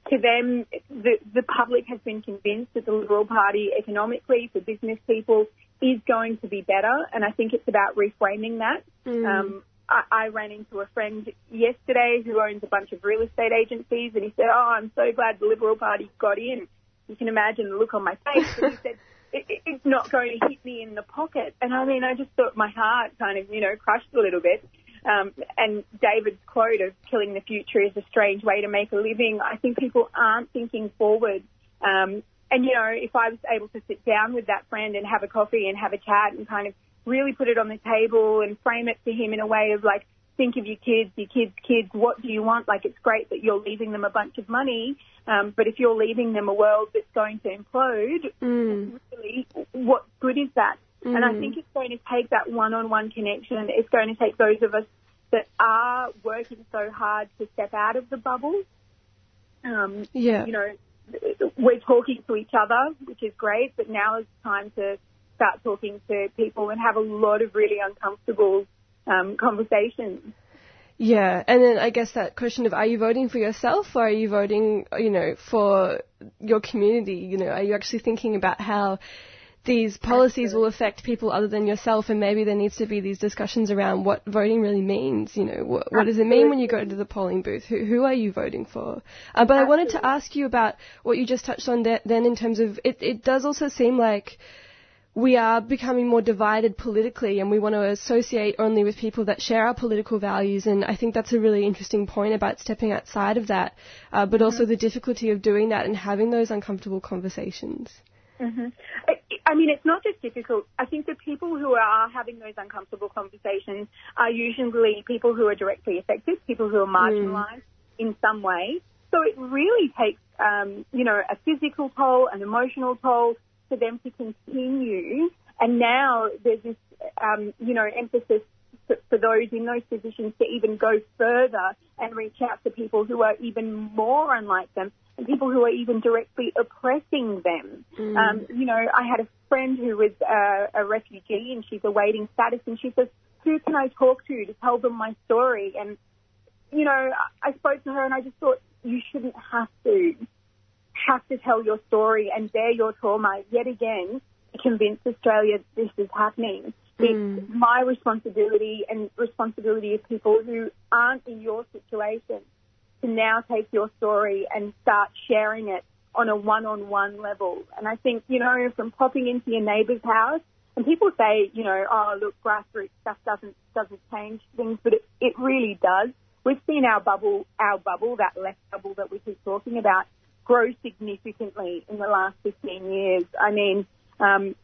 M: to them, the, the public has been convinced that the Liberal Party economically for business people is going to be better. And I think it's about reframing that.
F: Mm.
M: Um, I, I ran into a friend yesterday who owns a bunch of real estate agencies and he said, oh, I'm so glad the Liberal Party got in. You can imagine the look on my face. But he said, it, it, it's not going to hit me in the pocket. And I mean, I just thought my heart kind of, you know, crushed a little bit. Um, and David's quote of killing the future is a strange way to make a living. I think people aren't thinking forward. Um, and you know, if I was able to sit down with that friend and have a coffee and have a chat and kind of really put it on the table and frame it to him in a way of like, think of your kids, your kids' kids, what do you want? Like, it's great that you're leaving them a bunch of money, um, but if you're leaving them a world that's going to implode, really, what good is that? And I
F: Mm.
M: think it's going to take that one-on-one connection. It's going to take those of us that are working so hard to step out of the bubble. Um,
F: Yeah.
M: You know, we're talking to each other, which is great, but now is time to start talking to people and have a lot of really uncomfortable um, conversations.
F: Yeah, and then I guess that question of are you voting for yourself or are you voting, you know, for your community? You know, are you actually thinking about how these policies will affect people other than yourself and maybe there needs to be these discussions around what voting really means, you know, what, what does it mean when you go to the polling booth? Who, who are you voting for? Uh, but I wanted to ask you about what you just touched on there, then in terms of, it, it does also seem like we are becoming more divided politically and we want to associate only with people that share our political values and I think that's a really interesting point about stepping outside of that uh, but also the difficulty of doing that and having those uncomfortable conversations.
M: hmm I, I mean, it's not just difficult. I think the people who are having those uncomfortable conversations are usually people who are directly affected, people who are marginalised in some way. So it really takes, um, you know, a physical toll, an emotional toll for them to continue. And now there's this, um, you know, emphasis for, for those in those positions to even go further and reach out to people who are even more unlike them and people who are even directly oppressing them.
F: Mm.
M: Um, you know, I had a friend who was uh, a refugee and she's awaiting status and she says, who can I talk to to tell them my story? And, you know, I spoke to her and I just thought, you shouldn't have to have to tell your story and bear your trauma yet again to convince Australia this is happening. Hmm. It's my responsibility and responsibility of people who aren't in your situation to now take your story and start sharing it on a one-on-one level. And I think, you know, from popping into your neighbour's house, and people say, you know, oh, look, grassroots stuff doesn't, doesn't change things, but it, it really does. We've seen our bubble, our bubble, that left bubble that we keep talking about, grow significantly in the last 15 years. I mean, um,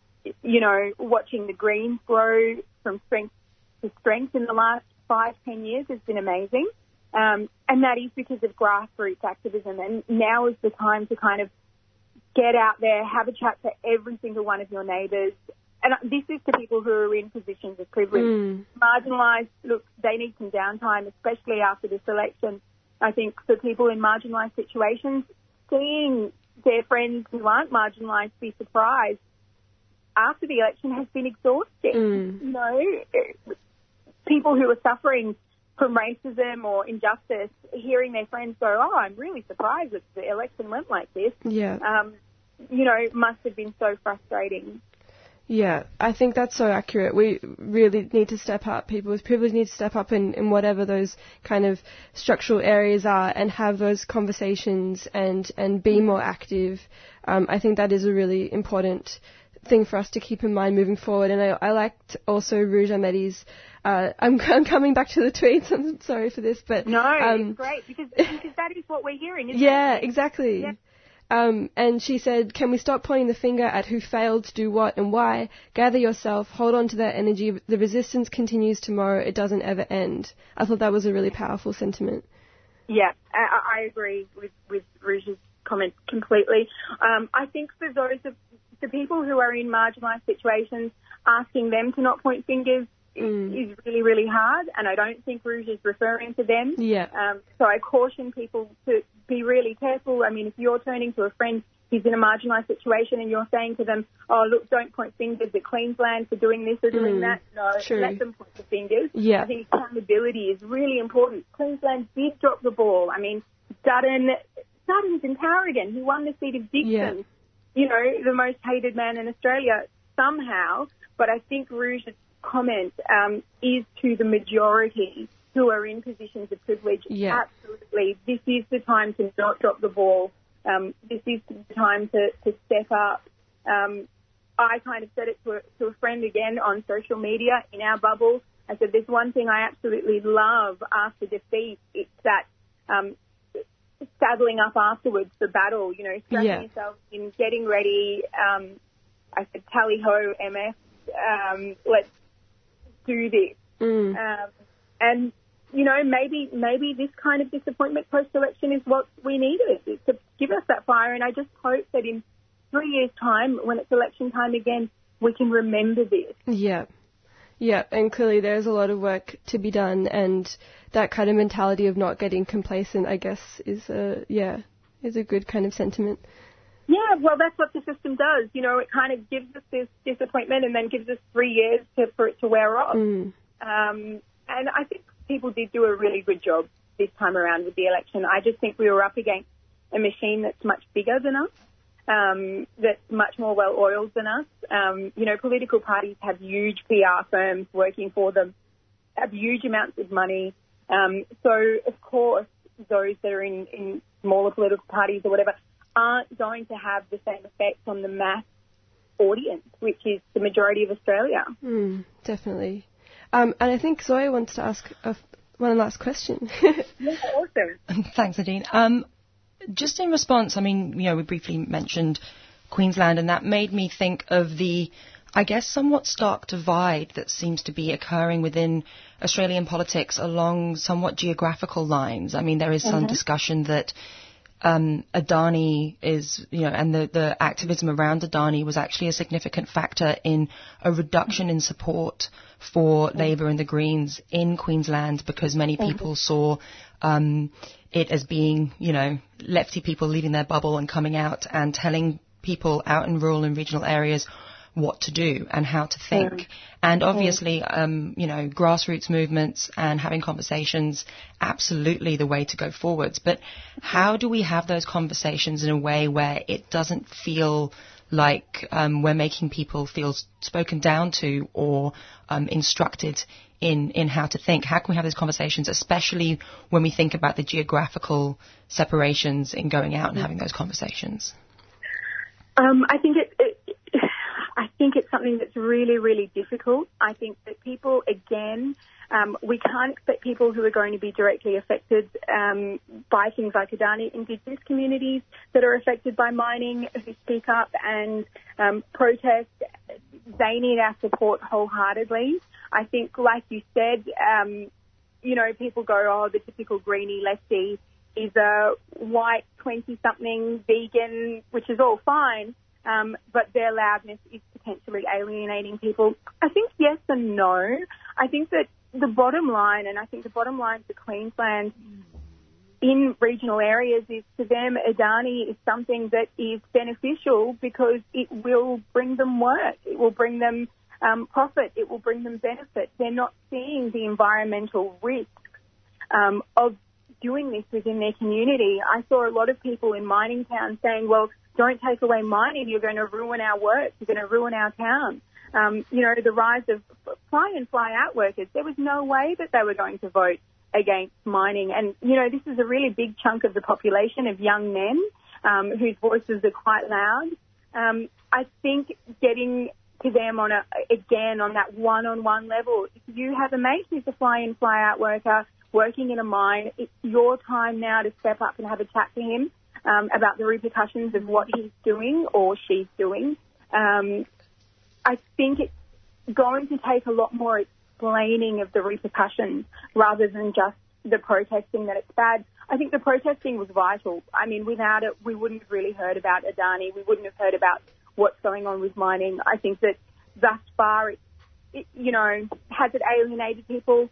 M: you know, watching the Greens grow from strength to strength in the last five, ten years has been amazing. Um, and that is because of grassroots activism. And now is the time to kind of get out there, have a chat to every single one of your neighbours. And this is to people who are in positions of privilege.
F: Mm.
M: Marginalised, look, they need some downtime, especially after this election. I think for people in marginalised situations, seeing their friends who aren't marginalised be surprised after the election has been exhausting.
F: Mm.
M: You know, people who are suffering from racism or injustice, hearing their friends go, "Oh, I'm really surprised that the election went like this."
F: Yeah.
M: Um, you know, must have been so frustrating.
F: Yeah, I think that's so accurate. We really need to step up. People with privilege need to step up in, in whatever those kind of structural areas are and have those conversations and, and be more active. Um, I think that is a really important thing for us to keep in mind moving forward. And I, I liked also Roj Amedi's. Uh, I'm, I'm coming back to the tweets. I'm sorry for this, but
M: No,
F: um,
M: it's great because because that is what we're hearing. Isn't
F: yeah,
M: it?
F: exactly.
M: Yeah.
F: Um, and she said, Can we stop pointing the finger at who failed to do what and why? Gather yourself, hold on to that energy. The resistance continues tomorrow, it doesn't ever end. I thought that was a really powerful sentiment.
M: Yeah, I, I agree with with comment completely. Um, I think for those of the people who are in marginalised situations, asking them to not point fingers is, is really really hard, and I don't think Roj is referring to them.
F: Yeah.
M: Um, so I caution people to be really careful. I mean, if you're turning to a friend who's in a marginalised situation and you're saying to them, "Oh, look, don't point fingers at Queensland for doing this or doing
F: Mm,
M: that," no,
F: true.
M: let them point the fingers.
F: Yeah.
M: I think accountability is really important. Queensland did drop the ball. I mean, Dutton, Dutton's in Carrigan. He won the seat of Dickson.
F: Yeah.
M: You know, the most hated man in Australia somehow. But I think Roj's comment um, is to the majority who are in positions of privilege.
F: Yeah.
M: Absolutely. This is the time to not drop the ball. Um, this is the time to, to step up. Um, I kind of said it to a, to a friend again on social media in our bubble. I said, there's one thing I absolutely love after defeat. It's that um, saddling up afterwards for battle, you know, strapping
F: Yeah.
M: yourself in, getting ready. Um, I said, tally ho, MF, um, let's do this.
F: Mm.
M: Um, and you know, maybe maybe this kind of disappointment post election is what we needed to give us that fire. And I just hope that in three years' time, when it's election time again, we can remember this.
F: Yeah. Yeah, and clearly there's a lot of work to be done, and that kind of mentality of not getting complacent, I guess, is a yeah, is a good kind of sentiment.
M: Yeah, well, that's what the system does. You know, it kind of gives us this disappointment and then gives us three years to, for it to wear off.
F: Mm.
M: Um, and I think people did do a really good job this time around with the election. I just think we were up against a machine that's much bigger than us, um, that's much more well oiled than us. Um, you know, political parties have huge PR firms working for them, have huge amounts of money. Um, so, of course, those that are in, in smaller political parties or whatever aren't going to have the same effect on the mass audience, which is the majority of Australia.
F: Mm, definitely. Um, and I think Zoe wants to ask a, one last question.
M: Yeah, awesome.
B: Thanks, Nadine. Um, just in response, I mean, you know, we briefly mentioned Queensland, and that made me think of the, I guess, somewhat stark divide that seems to be occurring within Australian politics along somewhat geographical lines. I mean, there is some
N: Mhm.
B: discussion that um, Adani is, you know, and the, the activism around Adani was actually a significant factor in a reduction in support for Labor and the Greens in Queensland because many people saw um, it as being, you know, lefty people leaving their bubble and coming out and telling people out in rural and regional areas what to do and how to think.
N: Mm.
B: And obviously, um, you know, grassroots movements and having conversations, absolutely the way to go forwards. But how do we have those conversations in a way where it doesn't feel like um, we're making people feel spoken down to or um, instructed in, in how to think? How can we have those conversations, especially when we think about the geographical separations in going out and having those conversations?
M: Um, I think it, I think it's something that's really, really difficult. I think that people, again, um, we can't expect people who are going to be directly affected um, by things like Adani, Indigenous communities that are affected by mining, who speak up and um, protest. They need our support wholeheartedly. I think, like you said, um, you know, people go, oh, the typical greenie lefty is a white 20 something vegan, which is all fine, um, but their loudness is potentially alienating people. I think yes and no. I think that the bottom line, and I think the bottom line for Queensland in regional areas is to them Adani is something that is beneficial because it will bring them work, it will bring them um, profit, it will bring them benefit. They're not seeing the environmental risks um, of doing this within their community. I saw a lot of people in mining towns saying, well, don't take away mining, you're going to ruin our work, you're going to ruin our town. Um, you know, the rise of fly in, fly out workers, there was no way that they were going to vote against mining. And, you know, this is a really big chunk of the population of young men um, whose voices are quite loud. Um, I think getting to them on a, again, on that one-on-one level, if you have a mate who's a fly-in, fly-out worker working in a mine, it's your time now to step up and have a chat to him um, about the repercussions of what he's doing or she's doing. Um, I think it's going to take a lot more explaining of the repercussions rather than just the protesting that it's bad. I think the protesting was vital. I mean, without it, we wouldn't have really heard about Adani. We wouldn't have heard about what's going on with mining. I think that thus far, it, it, you know, has it alienated people?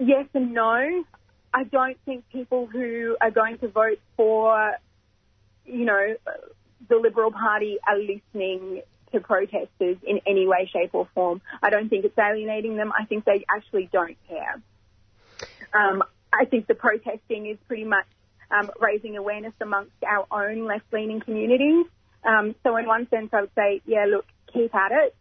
M: Yes and no. I don't think people who are going to vote for, you know, the Liberal Party are listening to protesters in any way, shape, or form. I don't think it's alienating them. I think they actually don't care. Um, I think the protesting is pretty much um, raising awareness amongst our own left-leaning communities. Um, so in one sense, I would say, yeah, look, keep at it.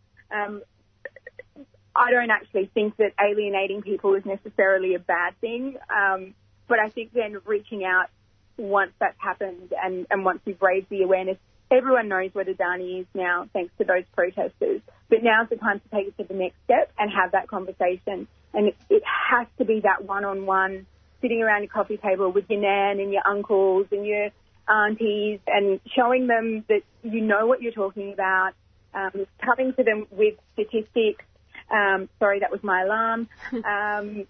M: I don't actually think that alienating people is necessarily a bad thing, um, but I think then reaching out once that's happened and, and once you've raised the awareness everyone knows what Adani is now, thanks to those protesters. But now's the time to take it to the next step and have that conversation. And it, it has to be that one-on-one, sitting around your coffee table with your nan and your uncles and your aunties, and showing them that you know what you're talking about. Um, coming to them with statistics. Um, sorry, that was my alarm. Um,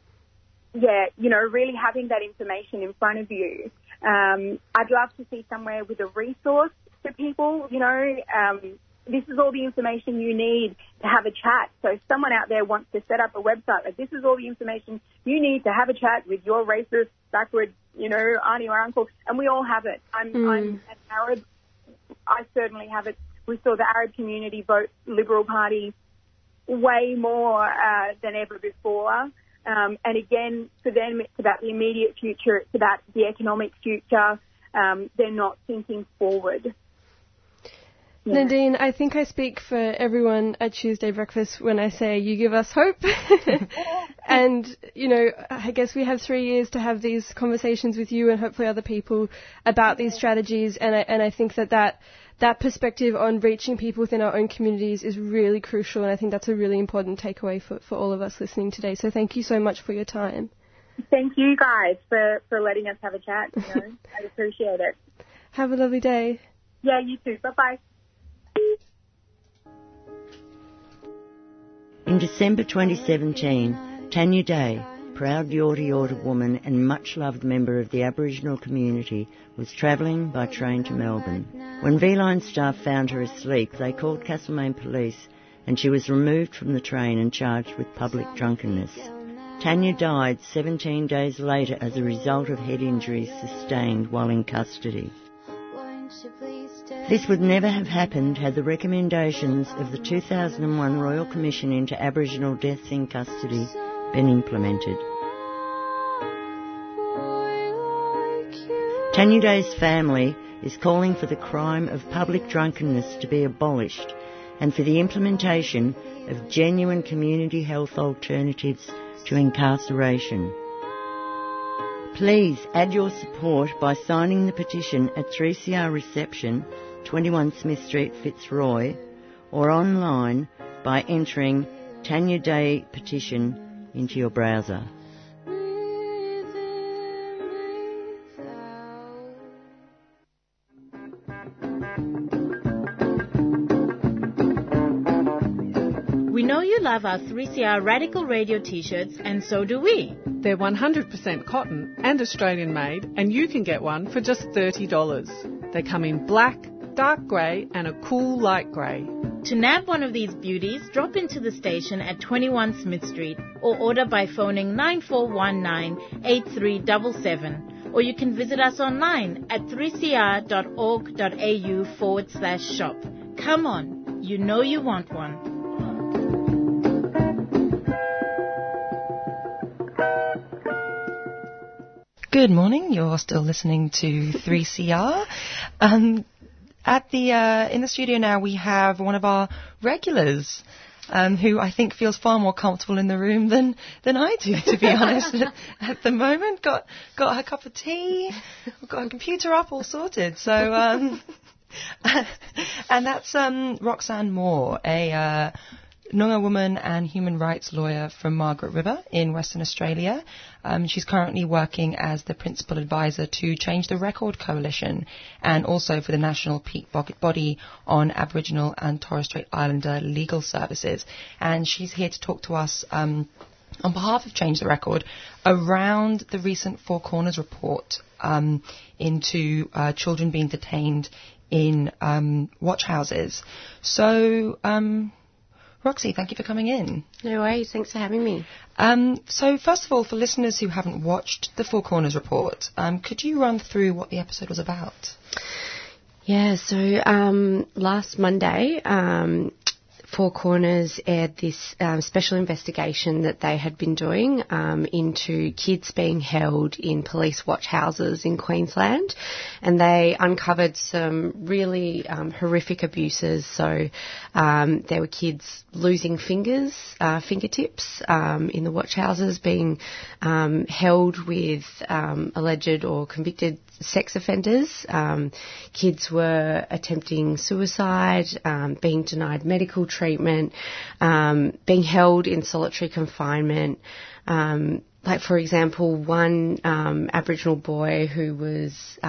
M: yeah, you know, really having that information in front of you. Um, I'd love to see somewhere with a resource for people, you know, um, this is all the information you need to have a chat. So if someone out there wants to set up a website, like this is all the information you need to have a chat with your racist, backward, you know, auntie or uncle, and we all have it. I'm, mm. I'm an Arab. I certainly have it. We saw the Arab community vote Liberal Party way more uh, than ever before. Um, and again, for them, it's about the immediate future. It's about the economic future. Um, they're not thinking forward.
F: Yeah. Nadine, I think I speak for everyone at Tuesday Breakfast when I say you give us hope. and, you know, I guess we have three years to have these conversations with you and hopefully other people about these strategies. And I, and I think that, that that perspective on reaching people within our own communities is really crucial. And I think that's a really important takeaway for, for all of us listening today. So thank you so much for your time.
M: Thank you guys for, for letting us have a chat. You know, I appreciate it.
F: Have a lovely day.
M: Yeah, you too. Bye bye.
N: In December 2017, Tanya Day, proud Yorta Yorta woman and much loved member of the Aboriginal community, was travelling by train to Melbourne. When V-Line staff found her asleep, they called Castlemaine Police and she was removed from the train and charged with public drunkenness. Tanya died 17 days later as a result of head injuries sustained while in custody. This would never have happened had the recommendations of the 2001 Royal Commission into Aboriginal Deaths in Custody been implemented. Tanya Day's family is calling for the crime of public drunkenness to be abolished and for the implementation of genuine community health alternatives to incarceration. Please add your support by signing the petition at 3CR reception 21 Smith Street, Fitzroy, or online by entering Tanya Day petition into your browser.
A: You love our 3CR Radical Radio t-shirts and so do we.
O: They're 100% cotton and Australian made and you can get one for just $30. They come in black, dark grey and a cool light grey.
A: To nab one of these beauties, drop into the station at 21 Smith Street or order by phoning 9419 8377
P: or you can visit us online at 3cr.org.au forward slash shop. Come on, you know you want one.
B: Good morning. You're still listening to 3CR. Um, at the uh, in the studio now, we have one of our regulars. Um, who I think feels far more comfortable in the room than, than I do, to be honest. At, at the moment, got got her cup of tea, got her computer up, all sorted. So, um, and that's um, Roxanne Moore, a uh, Noongar woman and human rights lawyer from Margaret River in Western Australia. Um, she's currently working as the principal advisor to Change the Record Coalition and also for the National Peak Body on Aboriginal and Torres Strait Islander legal services. And she's here to talk to us. Um, on behalf of Change the Record, around the recent Four Corners report um, into uh, children being detained in um, watch houses. So, um, Roxy, thank you for coming in.
Q: No worries. Thanks for having me.
B: Um, so, first of all, for listeners who haven't watched the Four Corners report, um, could you run through what the episode was about?
Q: Yeah, so um, last Monday, um, Four Corners aired this um, special investigation that they had been doing um, into kids being held in police watch houses in Queensland, and they uncovered some really um, horrific abuses. So um, there were kids losing fingers, uh, fingertips um, in the watch houses, being um, held with alleged or convicted sex offenders. Kids were attempting suicide, being denied medical treatment, um, being held in solitary confinement. like, for example, one Aboriginal boy who was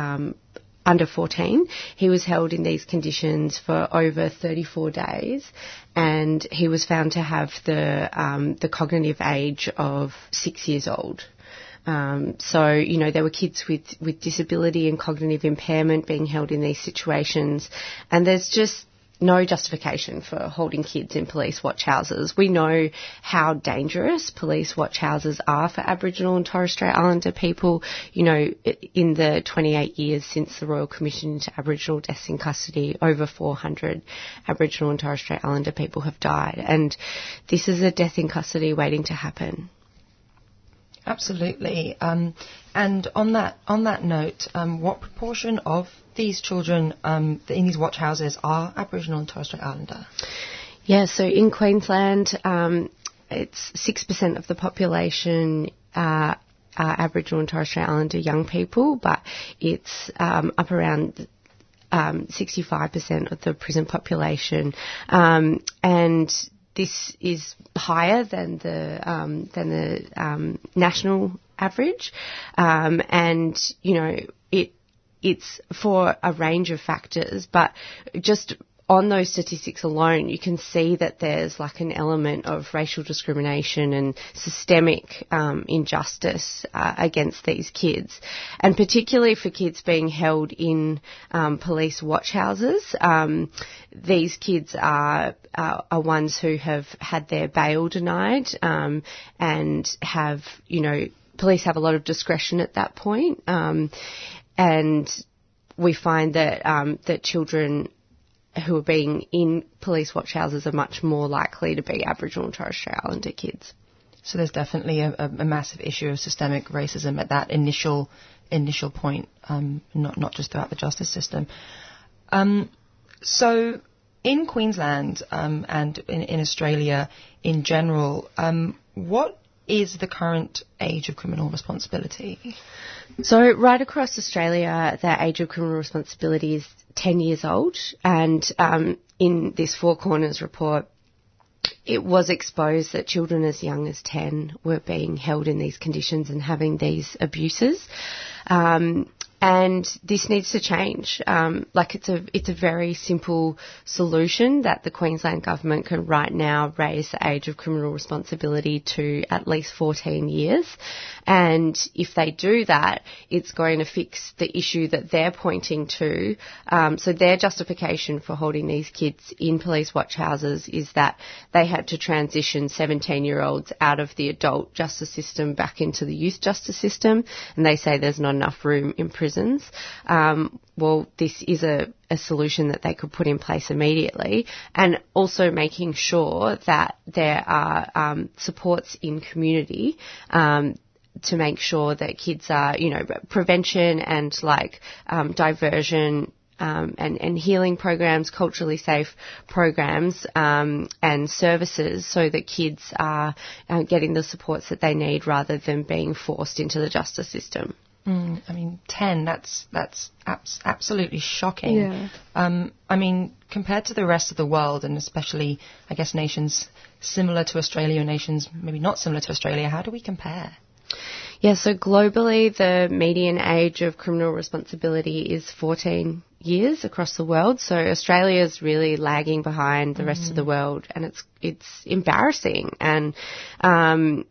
Q: under 14. He was held in these conditions for over 34 days, and he was found to have the um, the cognitive age of six years old. Um, so, you know, there were kids with, with disability and cognitive impairment being held in these situations, and there's just no justification for holding kids in police watch houses. We know how dangerous police watch houses are for Aboriginal and Torres Strait Islander people. You know, in the 28 years since the Royal Commission into Aboriginal Deaths in Custody, over 400 Aboriginal and Torres Strait Islander people have died. And this is a death in custody waiting to happen.
B: Absolutely. Um, and on that on that note, um, what proportion of these children um, in these watch houses are Aboriginal and Torres Strait Islander?
Q: Yeah, so in Queensland, um, it's six percent of the population. Uh, are Aboriginal and Torres Strait Islander young people, but it's um, up around um, 65% of the prison population. Um, and this is higher than the um, than the um, national average, um, and you know it it's for a range of factors, but just on those statistics alone, you can see that there's like an element of racial discrimination and systemic um, injustice uh, against these kids, and particularly for kids being held in um, police watch houses. Um, these kids are, are, are ones who have had their bail denied um, and have, you know, police have a lot of discretion at that point, um, and we find that um, that children who are being in police watch houses are much more likely to be Aboriginal and Torres Strait Islander kids.
B: So there's definitely a, a, massive issue of systemic racism at that initial initial point, um, not not just throughout the justice system. Um, so in Queensland um, and in, in, Australia in general, um, what is the current age of criminal responsibility?
Q: So, right across Australia, the age of criminal responsibility is 10 years old, and um, in this Four Corners report, it was exposed that children as young as 10 were being held in these conditions and having these abuses. Um, and this needs to change. Um, like it's a it's a very simple solution that the Queensland government can right now raise the age of criminal responsibility to at least 14 years, and if they do that, it's going to fix the issue that they're pointing to. Um, so their justification for holding these kids in police watch houses is that they had to transition 17 year olds out of the adult justice system back into the youth justice system, and they say there's not enough room in prison prisons, um, well, this is a, a, solution that they could put in place immediately, and also making sure that there are um, supports in community. Um, to make sure that kids are, you know, prevention and like um, diversion um, and, and, healing programs, culturally safe programs, um, and services so that kids are uh, getting the supports that they need rather than being forced into the justice system.
B: Mm, I mean, ten. That's that's abs- absolutely shocking.
F: Yeah.
B: Um, I mean, compared to the rest of the world, and especially, I guess, nations similar to Australia, nations maybe not similar to Australia, how do we compare?
Q: Yeah, so globally, the median age of criminal responsibility is 14 years across the world. So Australia is really lagging behind the rest mm. of the world, and it's it's embarrassing. And um,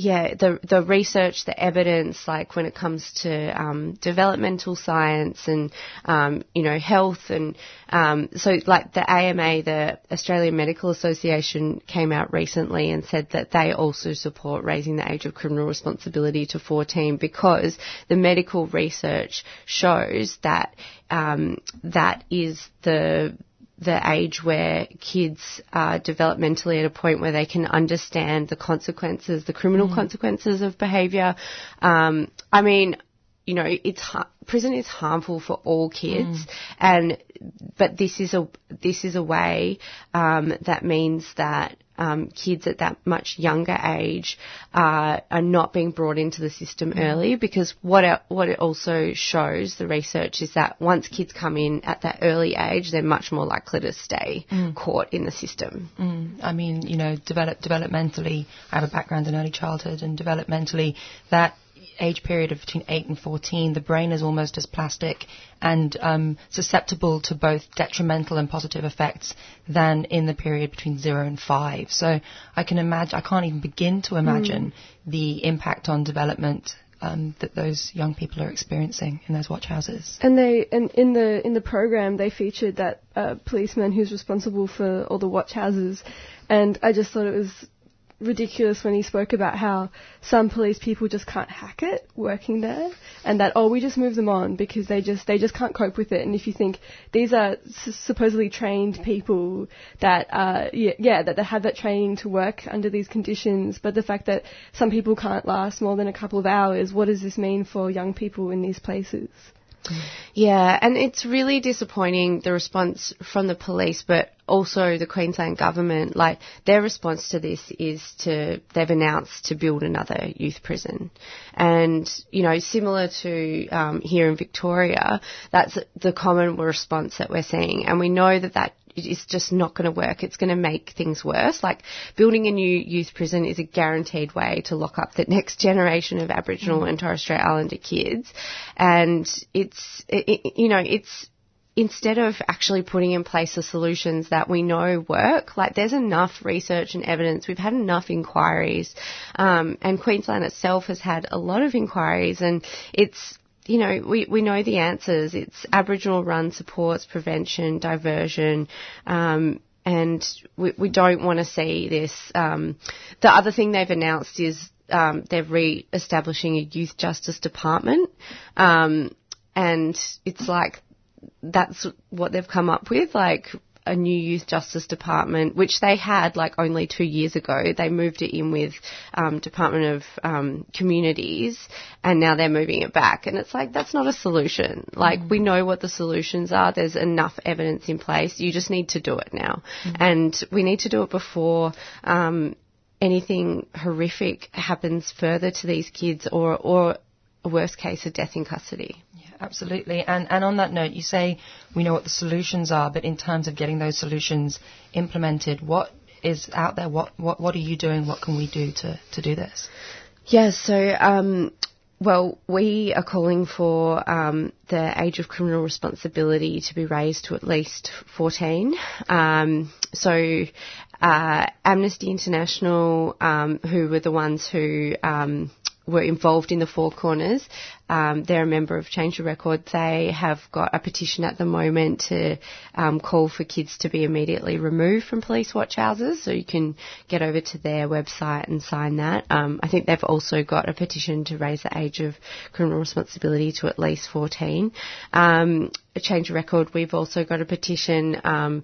Q: yeah, the the research, the evidence, like when it comes to um, developmental science and um, you know health, and um, so like the AMA, the Australian Medical Association, came out recently and said that they also support raising the age of criminal responsibility to 14 because the medical research shows that um, that is the the age where kids are developmentally at a point where they can understand the consequences, the criminal mm. consequences of behaviour. Um, I mean, you know, it's prison is harmful for all kids, mm. and but this is a this is a way um, that means that um, kids at that much younger age uh, are not being brought into the system mm. early because what it, what it also shows the research is that once kids come in at that early age, they're much more likely to stay mm. caught in the system.
B: Mm. I mean, you know, develop developmentally. I have a background in early childhood, and developmentally, that age period of between 8 and 14, the brain is almost as plastic and um, susceptible to both detrimental and positive effects than in the period between 0 and 5. So I can imagine, I can't even begin to imagine mm. the impact on development um, that those young people are experiencing in those watch houses.
F: And they, and in the in the program, they featured that uh, policeman who's responsible for all the watch houses, and I just thought it was ridiculous when he spoke about how some police people just can't hack it working there and that oh we just move them on because they just they just can't cope with it. And if you think these are s- supposedly trained people that uh yeah, yeah that they have that training to work under these conditions but the fact that some people can't last more than a couple of hours what does this mean for young people in these places
Q: yeah, and it's really disappointing the response from the police, but also the Queensland government. Like their response to this is to they've announced to build another youth prison, and you know similar to um, here in Victoria, that's the common response that we're seeing, and we know that that it's just not going to work. It's going to make things worse. Like building a new youth prison is a guaranteed way to lock up the next generation of Aboriginal mm. and Torres Strait Islander kids, and it's it, you know it's instead of actually putting in place the solutions that we know work, like there's enough research and evidence, we've had enough inquiries, um, and Queensland itself has had a lot of inquiries, and it's you know, we, we know the answers. It's Aboriginal run supports, prevention, diversion, um, and we, we don't want to see this. Um, the other thing they've announced is um, they're re-establishing a youth justice department, um, and it's like that's what they've come up with. Like a new youth justice department, which they had like only two years ago. They moved it in with um, Department of um, Communities, and now they're moving it back. And it's like that's not a solution. Like mm. we know what the solutions are. There's enough evidence in place. You just need to do it now, mm. and we need to do it before. Um, anything horrific happens further to these kids or, or a worst case, a death in custody
B: absolutely. And, and on that note, you say we know what the solutions are, but in terms of getting those solutions implemented, what is out there? What, what, what are you doing? What can we do to, to do this?
Q: Yeah, so um, well, we are calling for um, the age of criminal responsibility to be raised to at least 14. Um, so, uh, Amnesty International, um, who were the ones who um, were involved in the Four Corners. Um, they're a member of Change the Record. They have got a petition at the moment to um, call for kids to be immediately removed from police watch houses. So you can get over to their website and sign that. Um, I think they've also got a petition to raise the age of criminal responsibility to at least 14. Um, Change the Record. We've also got a petition um,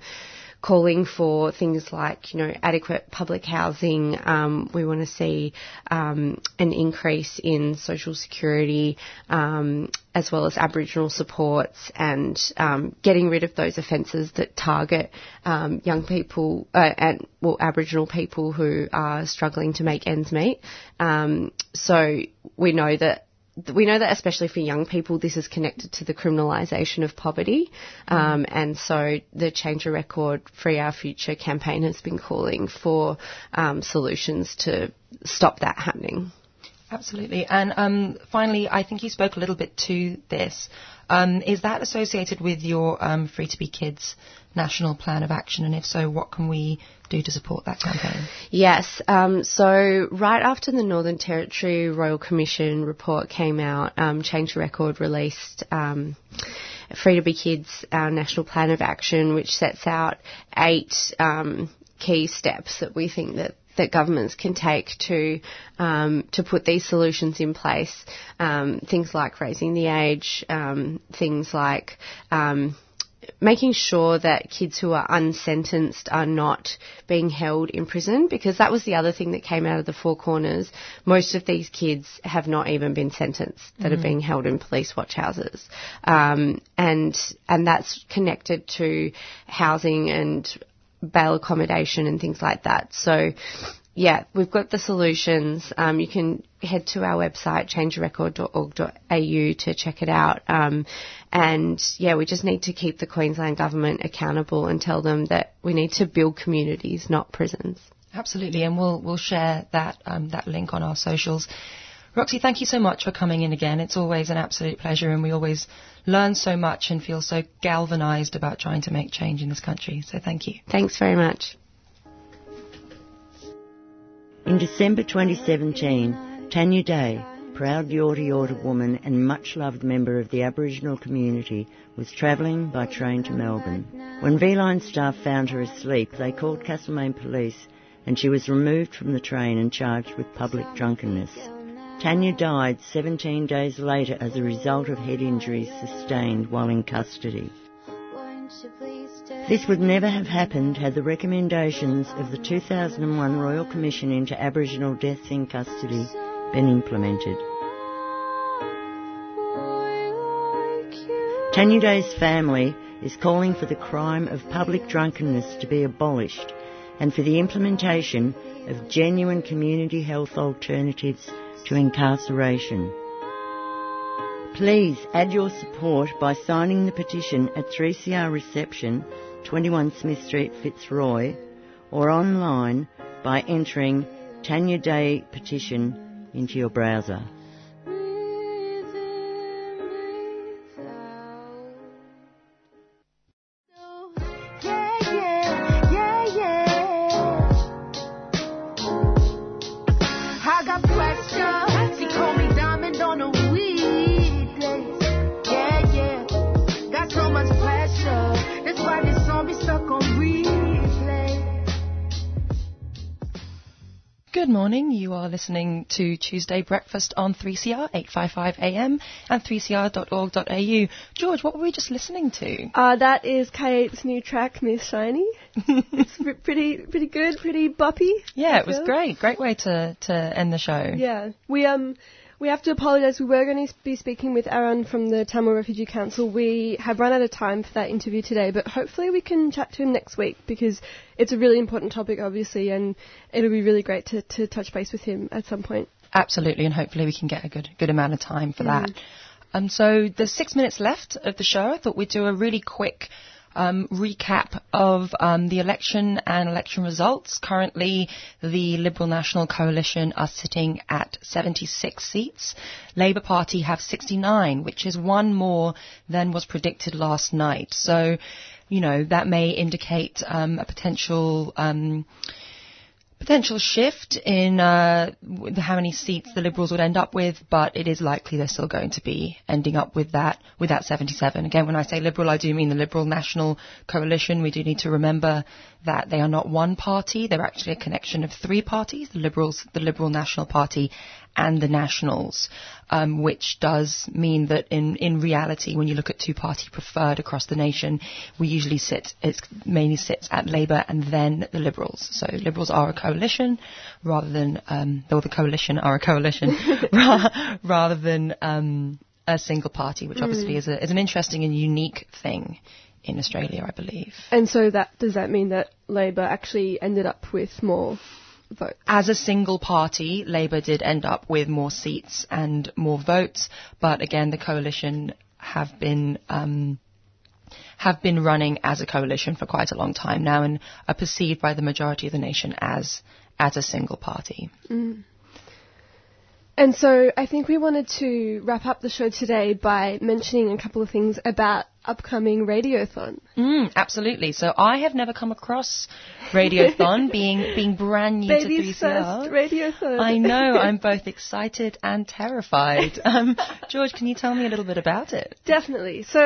Q: calling for things like, you know, adequate public housing. Um, we want to see um, an increase in social security, um, as well as Aboriginal supports, and um, getting rid of those offences that target um, young people uh, and well, Aboriginal people who are struggling to make ends meet. So we know that we know that especially for young people, this is connected to the criminalisation of poverty, um, and so the Change a Record Free Our Future campaign has been calling for um, solutions to stop that happening.
B: Absolutely. And um, finally, I think you spoke a little bit to this. Um, is that associated with your um, Free to Be Kids national plan of action? And if so, what can we do to support that campaign?
Q: Yes. Um, so right after the Northern Territory Royal Commission report came out, um, Change the Record released. Um, Free to Be Kids, our national plan of action, which sets out eight um, key steps that we think that that governments can take to um, to put these solutions in place. Um, things like raising the age, um, things like um, making sure that kids who are unsentenced are not being held in prison because that was the other thing that came out of the four corners. Most of these kids have not even been sentenced that
B: Mhm.
Q: are being held in police watch houses. Um, and, and that's connected to housing and bail accommodation and things like that. So, yeah, we've got the solutions. Um, you can head to our website, changerecord.org.au to check it out. Um, and yeah, we just need to keep the Queensland government accountable and tell them that we need to build communities, not prisons.
B: Absolutely, and we'll we'll share that um, that link on our socials. Roxy, thank you so much for coming in again. It's always an absolute pleasure, and we always learn so much and feel so galvanised about trying to make change in this country. So thank you.
Q: Thanks very much.
N: In December 2017, Tanya Day, proud Yorta Yorta woman and much loved member of the Aboriginal community, was travelling by train to Melbourne. When V-Line staff found her asleep, they called Castlemaine Police and she was removed from the train and charged with public drunkenness. Tanya died 17 days later as a result of head injuries sustained while in custody. This would never have happened had the recommendations of the 2001 Royal Commission into Aboriginal deaths in custody been implemented. Tanya Day's family is calling for the crime of public drunkenness to be abolished and for the implementation of genuine community health alternatives to incarceration. Please add your support by signing the petition at 3CR Reception, 21 Smith Street, Fitzroy, or online by entering Tanya Day Petition into your browser.
B: Listening to Tuesday Breakfast on 3CR 855 AM and 3cr.org.au. George, what were we just listening to?
F: Uh, that is K8's new track, Miss Shiny. it's pre- pretty, pretty good, pretty boppy.
B: Yeah, it was great. Great way to, to end the show.
F: Yeah, we um we have to apologise. We were going to be speaking with Aaron from the Tamil Refugee Council. We have run out of time for that interview today, but hopefully we can chat to him next week because it's a really important topic, obviously, and it'll be really great to, to touch base with him at some point.
B: Absolutely, and hopefully we can get a good good amount of time for that.
F: Mm.
B: Um, so there's six minutes left of the show. I thought we'd do a really quick um, recap of um, the election and election results. Currently, the Liberal National Coalition are sitting at 76 seats. Labor Party have 69, which is one more than was predicted last night. So, you know, that may indicate um, a potential um, potential shift in uh, how many seats the Liberals would end up with, but it is likely they're still going to be ending up with that with that 77. Again, when I say Liberal, I do mean the Liberal National Coalition. We do need to remember that they are not one party; they're actually a connection of three parties: the Liberals, the Liberal National Party, and the Nationals, um, which does mean that in, in reality, when you look at two-party preferred across the nation, we usually sit, it mainly sits at Labor and then the Liberals. So Liberals are a coalition rather than, um, or the coalition are a coalition ra- rather than um, a single party, which obviously
F: Mm.
B: is, a, is an interesting and unique thing in Australia, I believe.
F: And so that does that mean that Labor actually ended up with more votes?
B: As a single party, Labor did end up with more seats and more votes, but again, the coalition have been um, have been running as a coalition for quite a long time now, and are perceived by the majority of the nation as as a single party.
F: Mm. And so I think we wanted to wrap up the show today by mentioning a couple of things about upcoming Radiothon.
B: Mm, absolutely. So I have never come across Radiothon, being being brand new
F: Baby's
B: to 3CR.
F: first Radiothon.
B: I know. I'm both excited and terrified. Um, George, can you tell me a little bit about it?
F: Definitely. So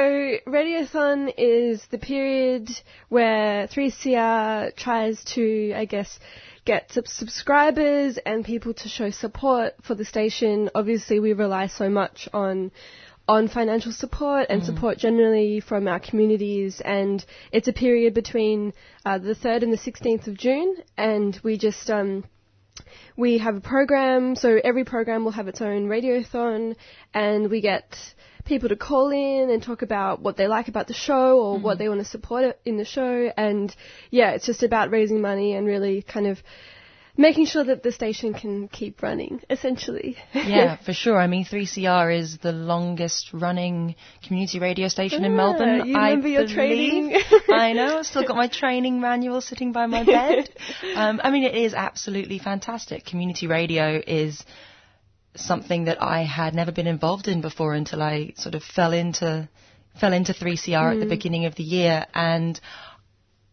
F: Radiothon is the period where 3CR tries to, I guess, get subscribers and people to show support for the station. Obviously, we rely so much on on financial support and
B: Mm.
F: support generally from our communities. And it's a period between uh, the 3rd and the 16th of June. And we just um, we have a program, so every program will have its own radiothon, and we get people to call in and talk about what they like about the show or what they want to support in the show. And yeah, it's just about raising money and really kind of making sure that the station can keep running, essentially.
B: yeah, for sure. I mean, 3CR is the longest running community radio station in
F: Ah,
B: Melbourne.
F: you
B: I
F: remember your
B: believe.
F: training?
B: I know. I've still got my training manual sitting by my bed. Um, I mean, it is absolutely fantastic. Community radio is something that I had never been involved in before until I sort of fell into fell into 3CR at the
F: Mm.
B: beginning of the year and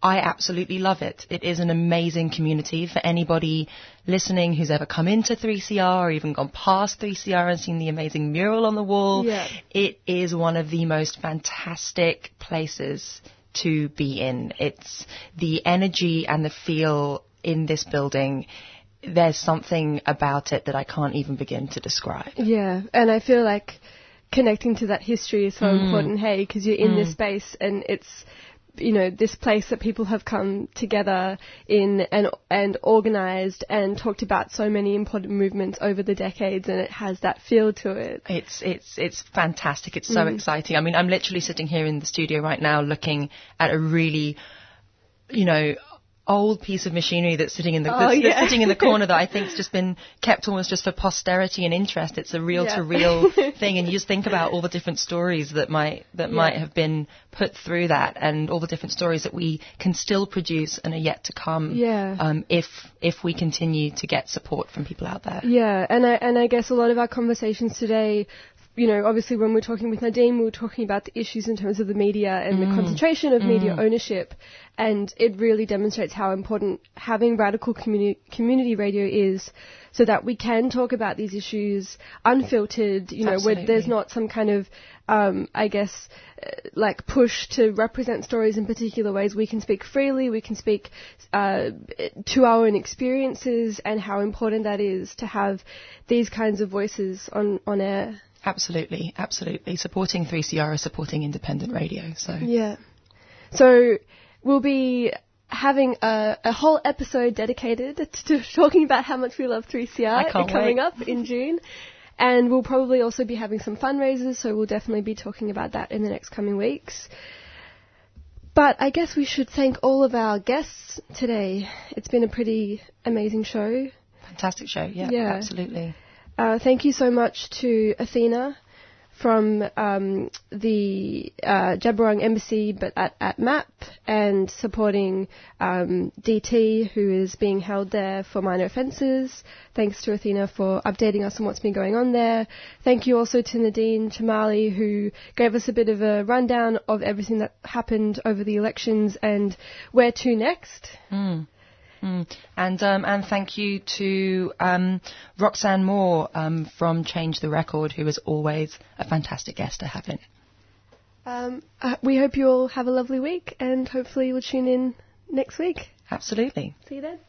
B: I absolutely love it. It is an amazing community for anybody listening who's ever come into 3CR or even gone past 3CR and seen the amazing mural on the wall.
F: Yeah.
B: It is one of the most fantastic places to be in. It's the energy and the feel in this building. There's something about it that I can't even begin to describe.
F: Yeah, and I feel like connecting to that history is so
B: Mm.
F: important, hey, because you're in this
B: Mm.
F: space and it's you know this place that people have come together in and and organized and talked about so many important movements over the decades and it has that feel to it.
B: It's it's it's fantastic. It's so
F: Mm.
B: exciting. I mean, I'm literally sitting here in the studio right now looking at a really, you know, old piece of machinery that's sitting in the
F: Oh,
B: that's, that's sitting in the corner that I think's just been kept almost just for posterity and interest. It's a real
F: yeah.
B: to real thing, and you just think about all the different stories that might that
F: Yeah.
B: might have been put through that, and all the different stories that we can still produce and are yet to come.
F: Yeah.
B: Um, if if we continue to get support from people out there.
F: Yeah, and I and I guess a lot of our conversations today, you know, obviously when we're talking with Nadine, we were talking about the issues in terms of the media and the
B: Mm.
F: concentration of media
B: Mm.
F: ownership, and it really demonstrates how important having radical community community radio is, so that we can talk about these issues unfiltered. You know, where there's not some kind of um, I guess, uh, like push to represent stories in particular ways. We can speak freely. We can speak uh, to our own experiences and how important that is to have these kinds of voices on on air.
B: Absolutely, absolutely. Supporting 3CR is supporting independent radio. So
F: Yeah. So we'll be having a, a whole episode dedicated to talking about how much we love 3CR coming
B: wait.
F: up in June. And we'll probably also be having some fundraisers, so we'll definitely be talking about that in the next coming weeks. But I guess we should thank all of our guests today. It's been a pretty amazing show.
B: fantastic show. Yeah,
F: Yeah.
B: absolutely.
F: Uh, thank you so much to Athena from um, the uh, Djab Wurrung Embassy, but at, at MAP, and supporting um, DT, who is being held there for minor offences. Thanks to Athena for updating us on what's been going on there. Thank you also to Nadine Chamali, who gave us a bit of a rundown of everything that happened over the elections and where to next.
B: Mm. Mm. And um, and thank you to um, Roxanne Moore um, from Change the Record, who is always a fantastic guest to have in.
F: Um, uh, we hope you all have a lovely week, and hopefully you'll tune in next week.
B: Absolutely.
F: See you then.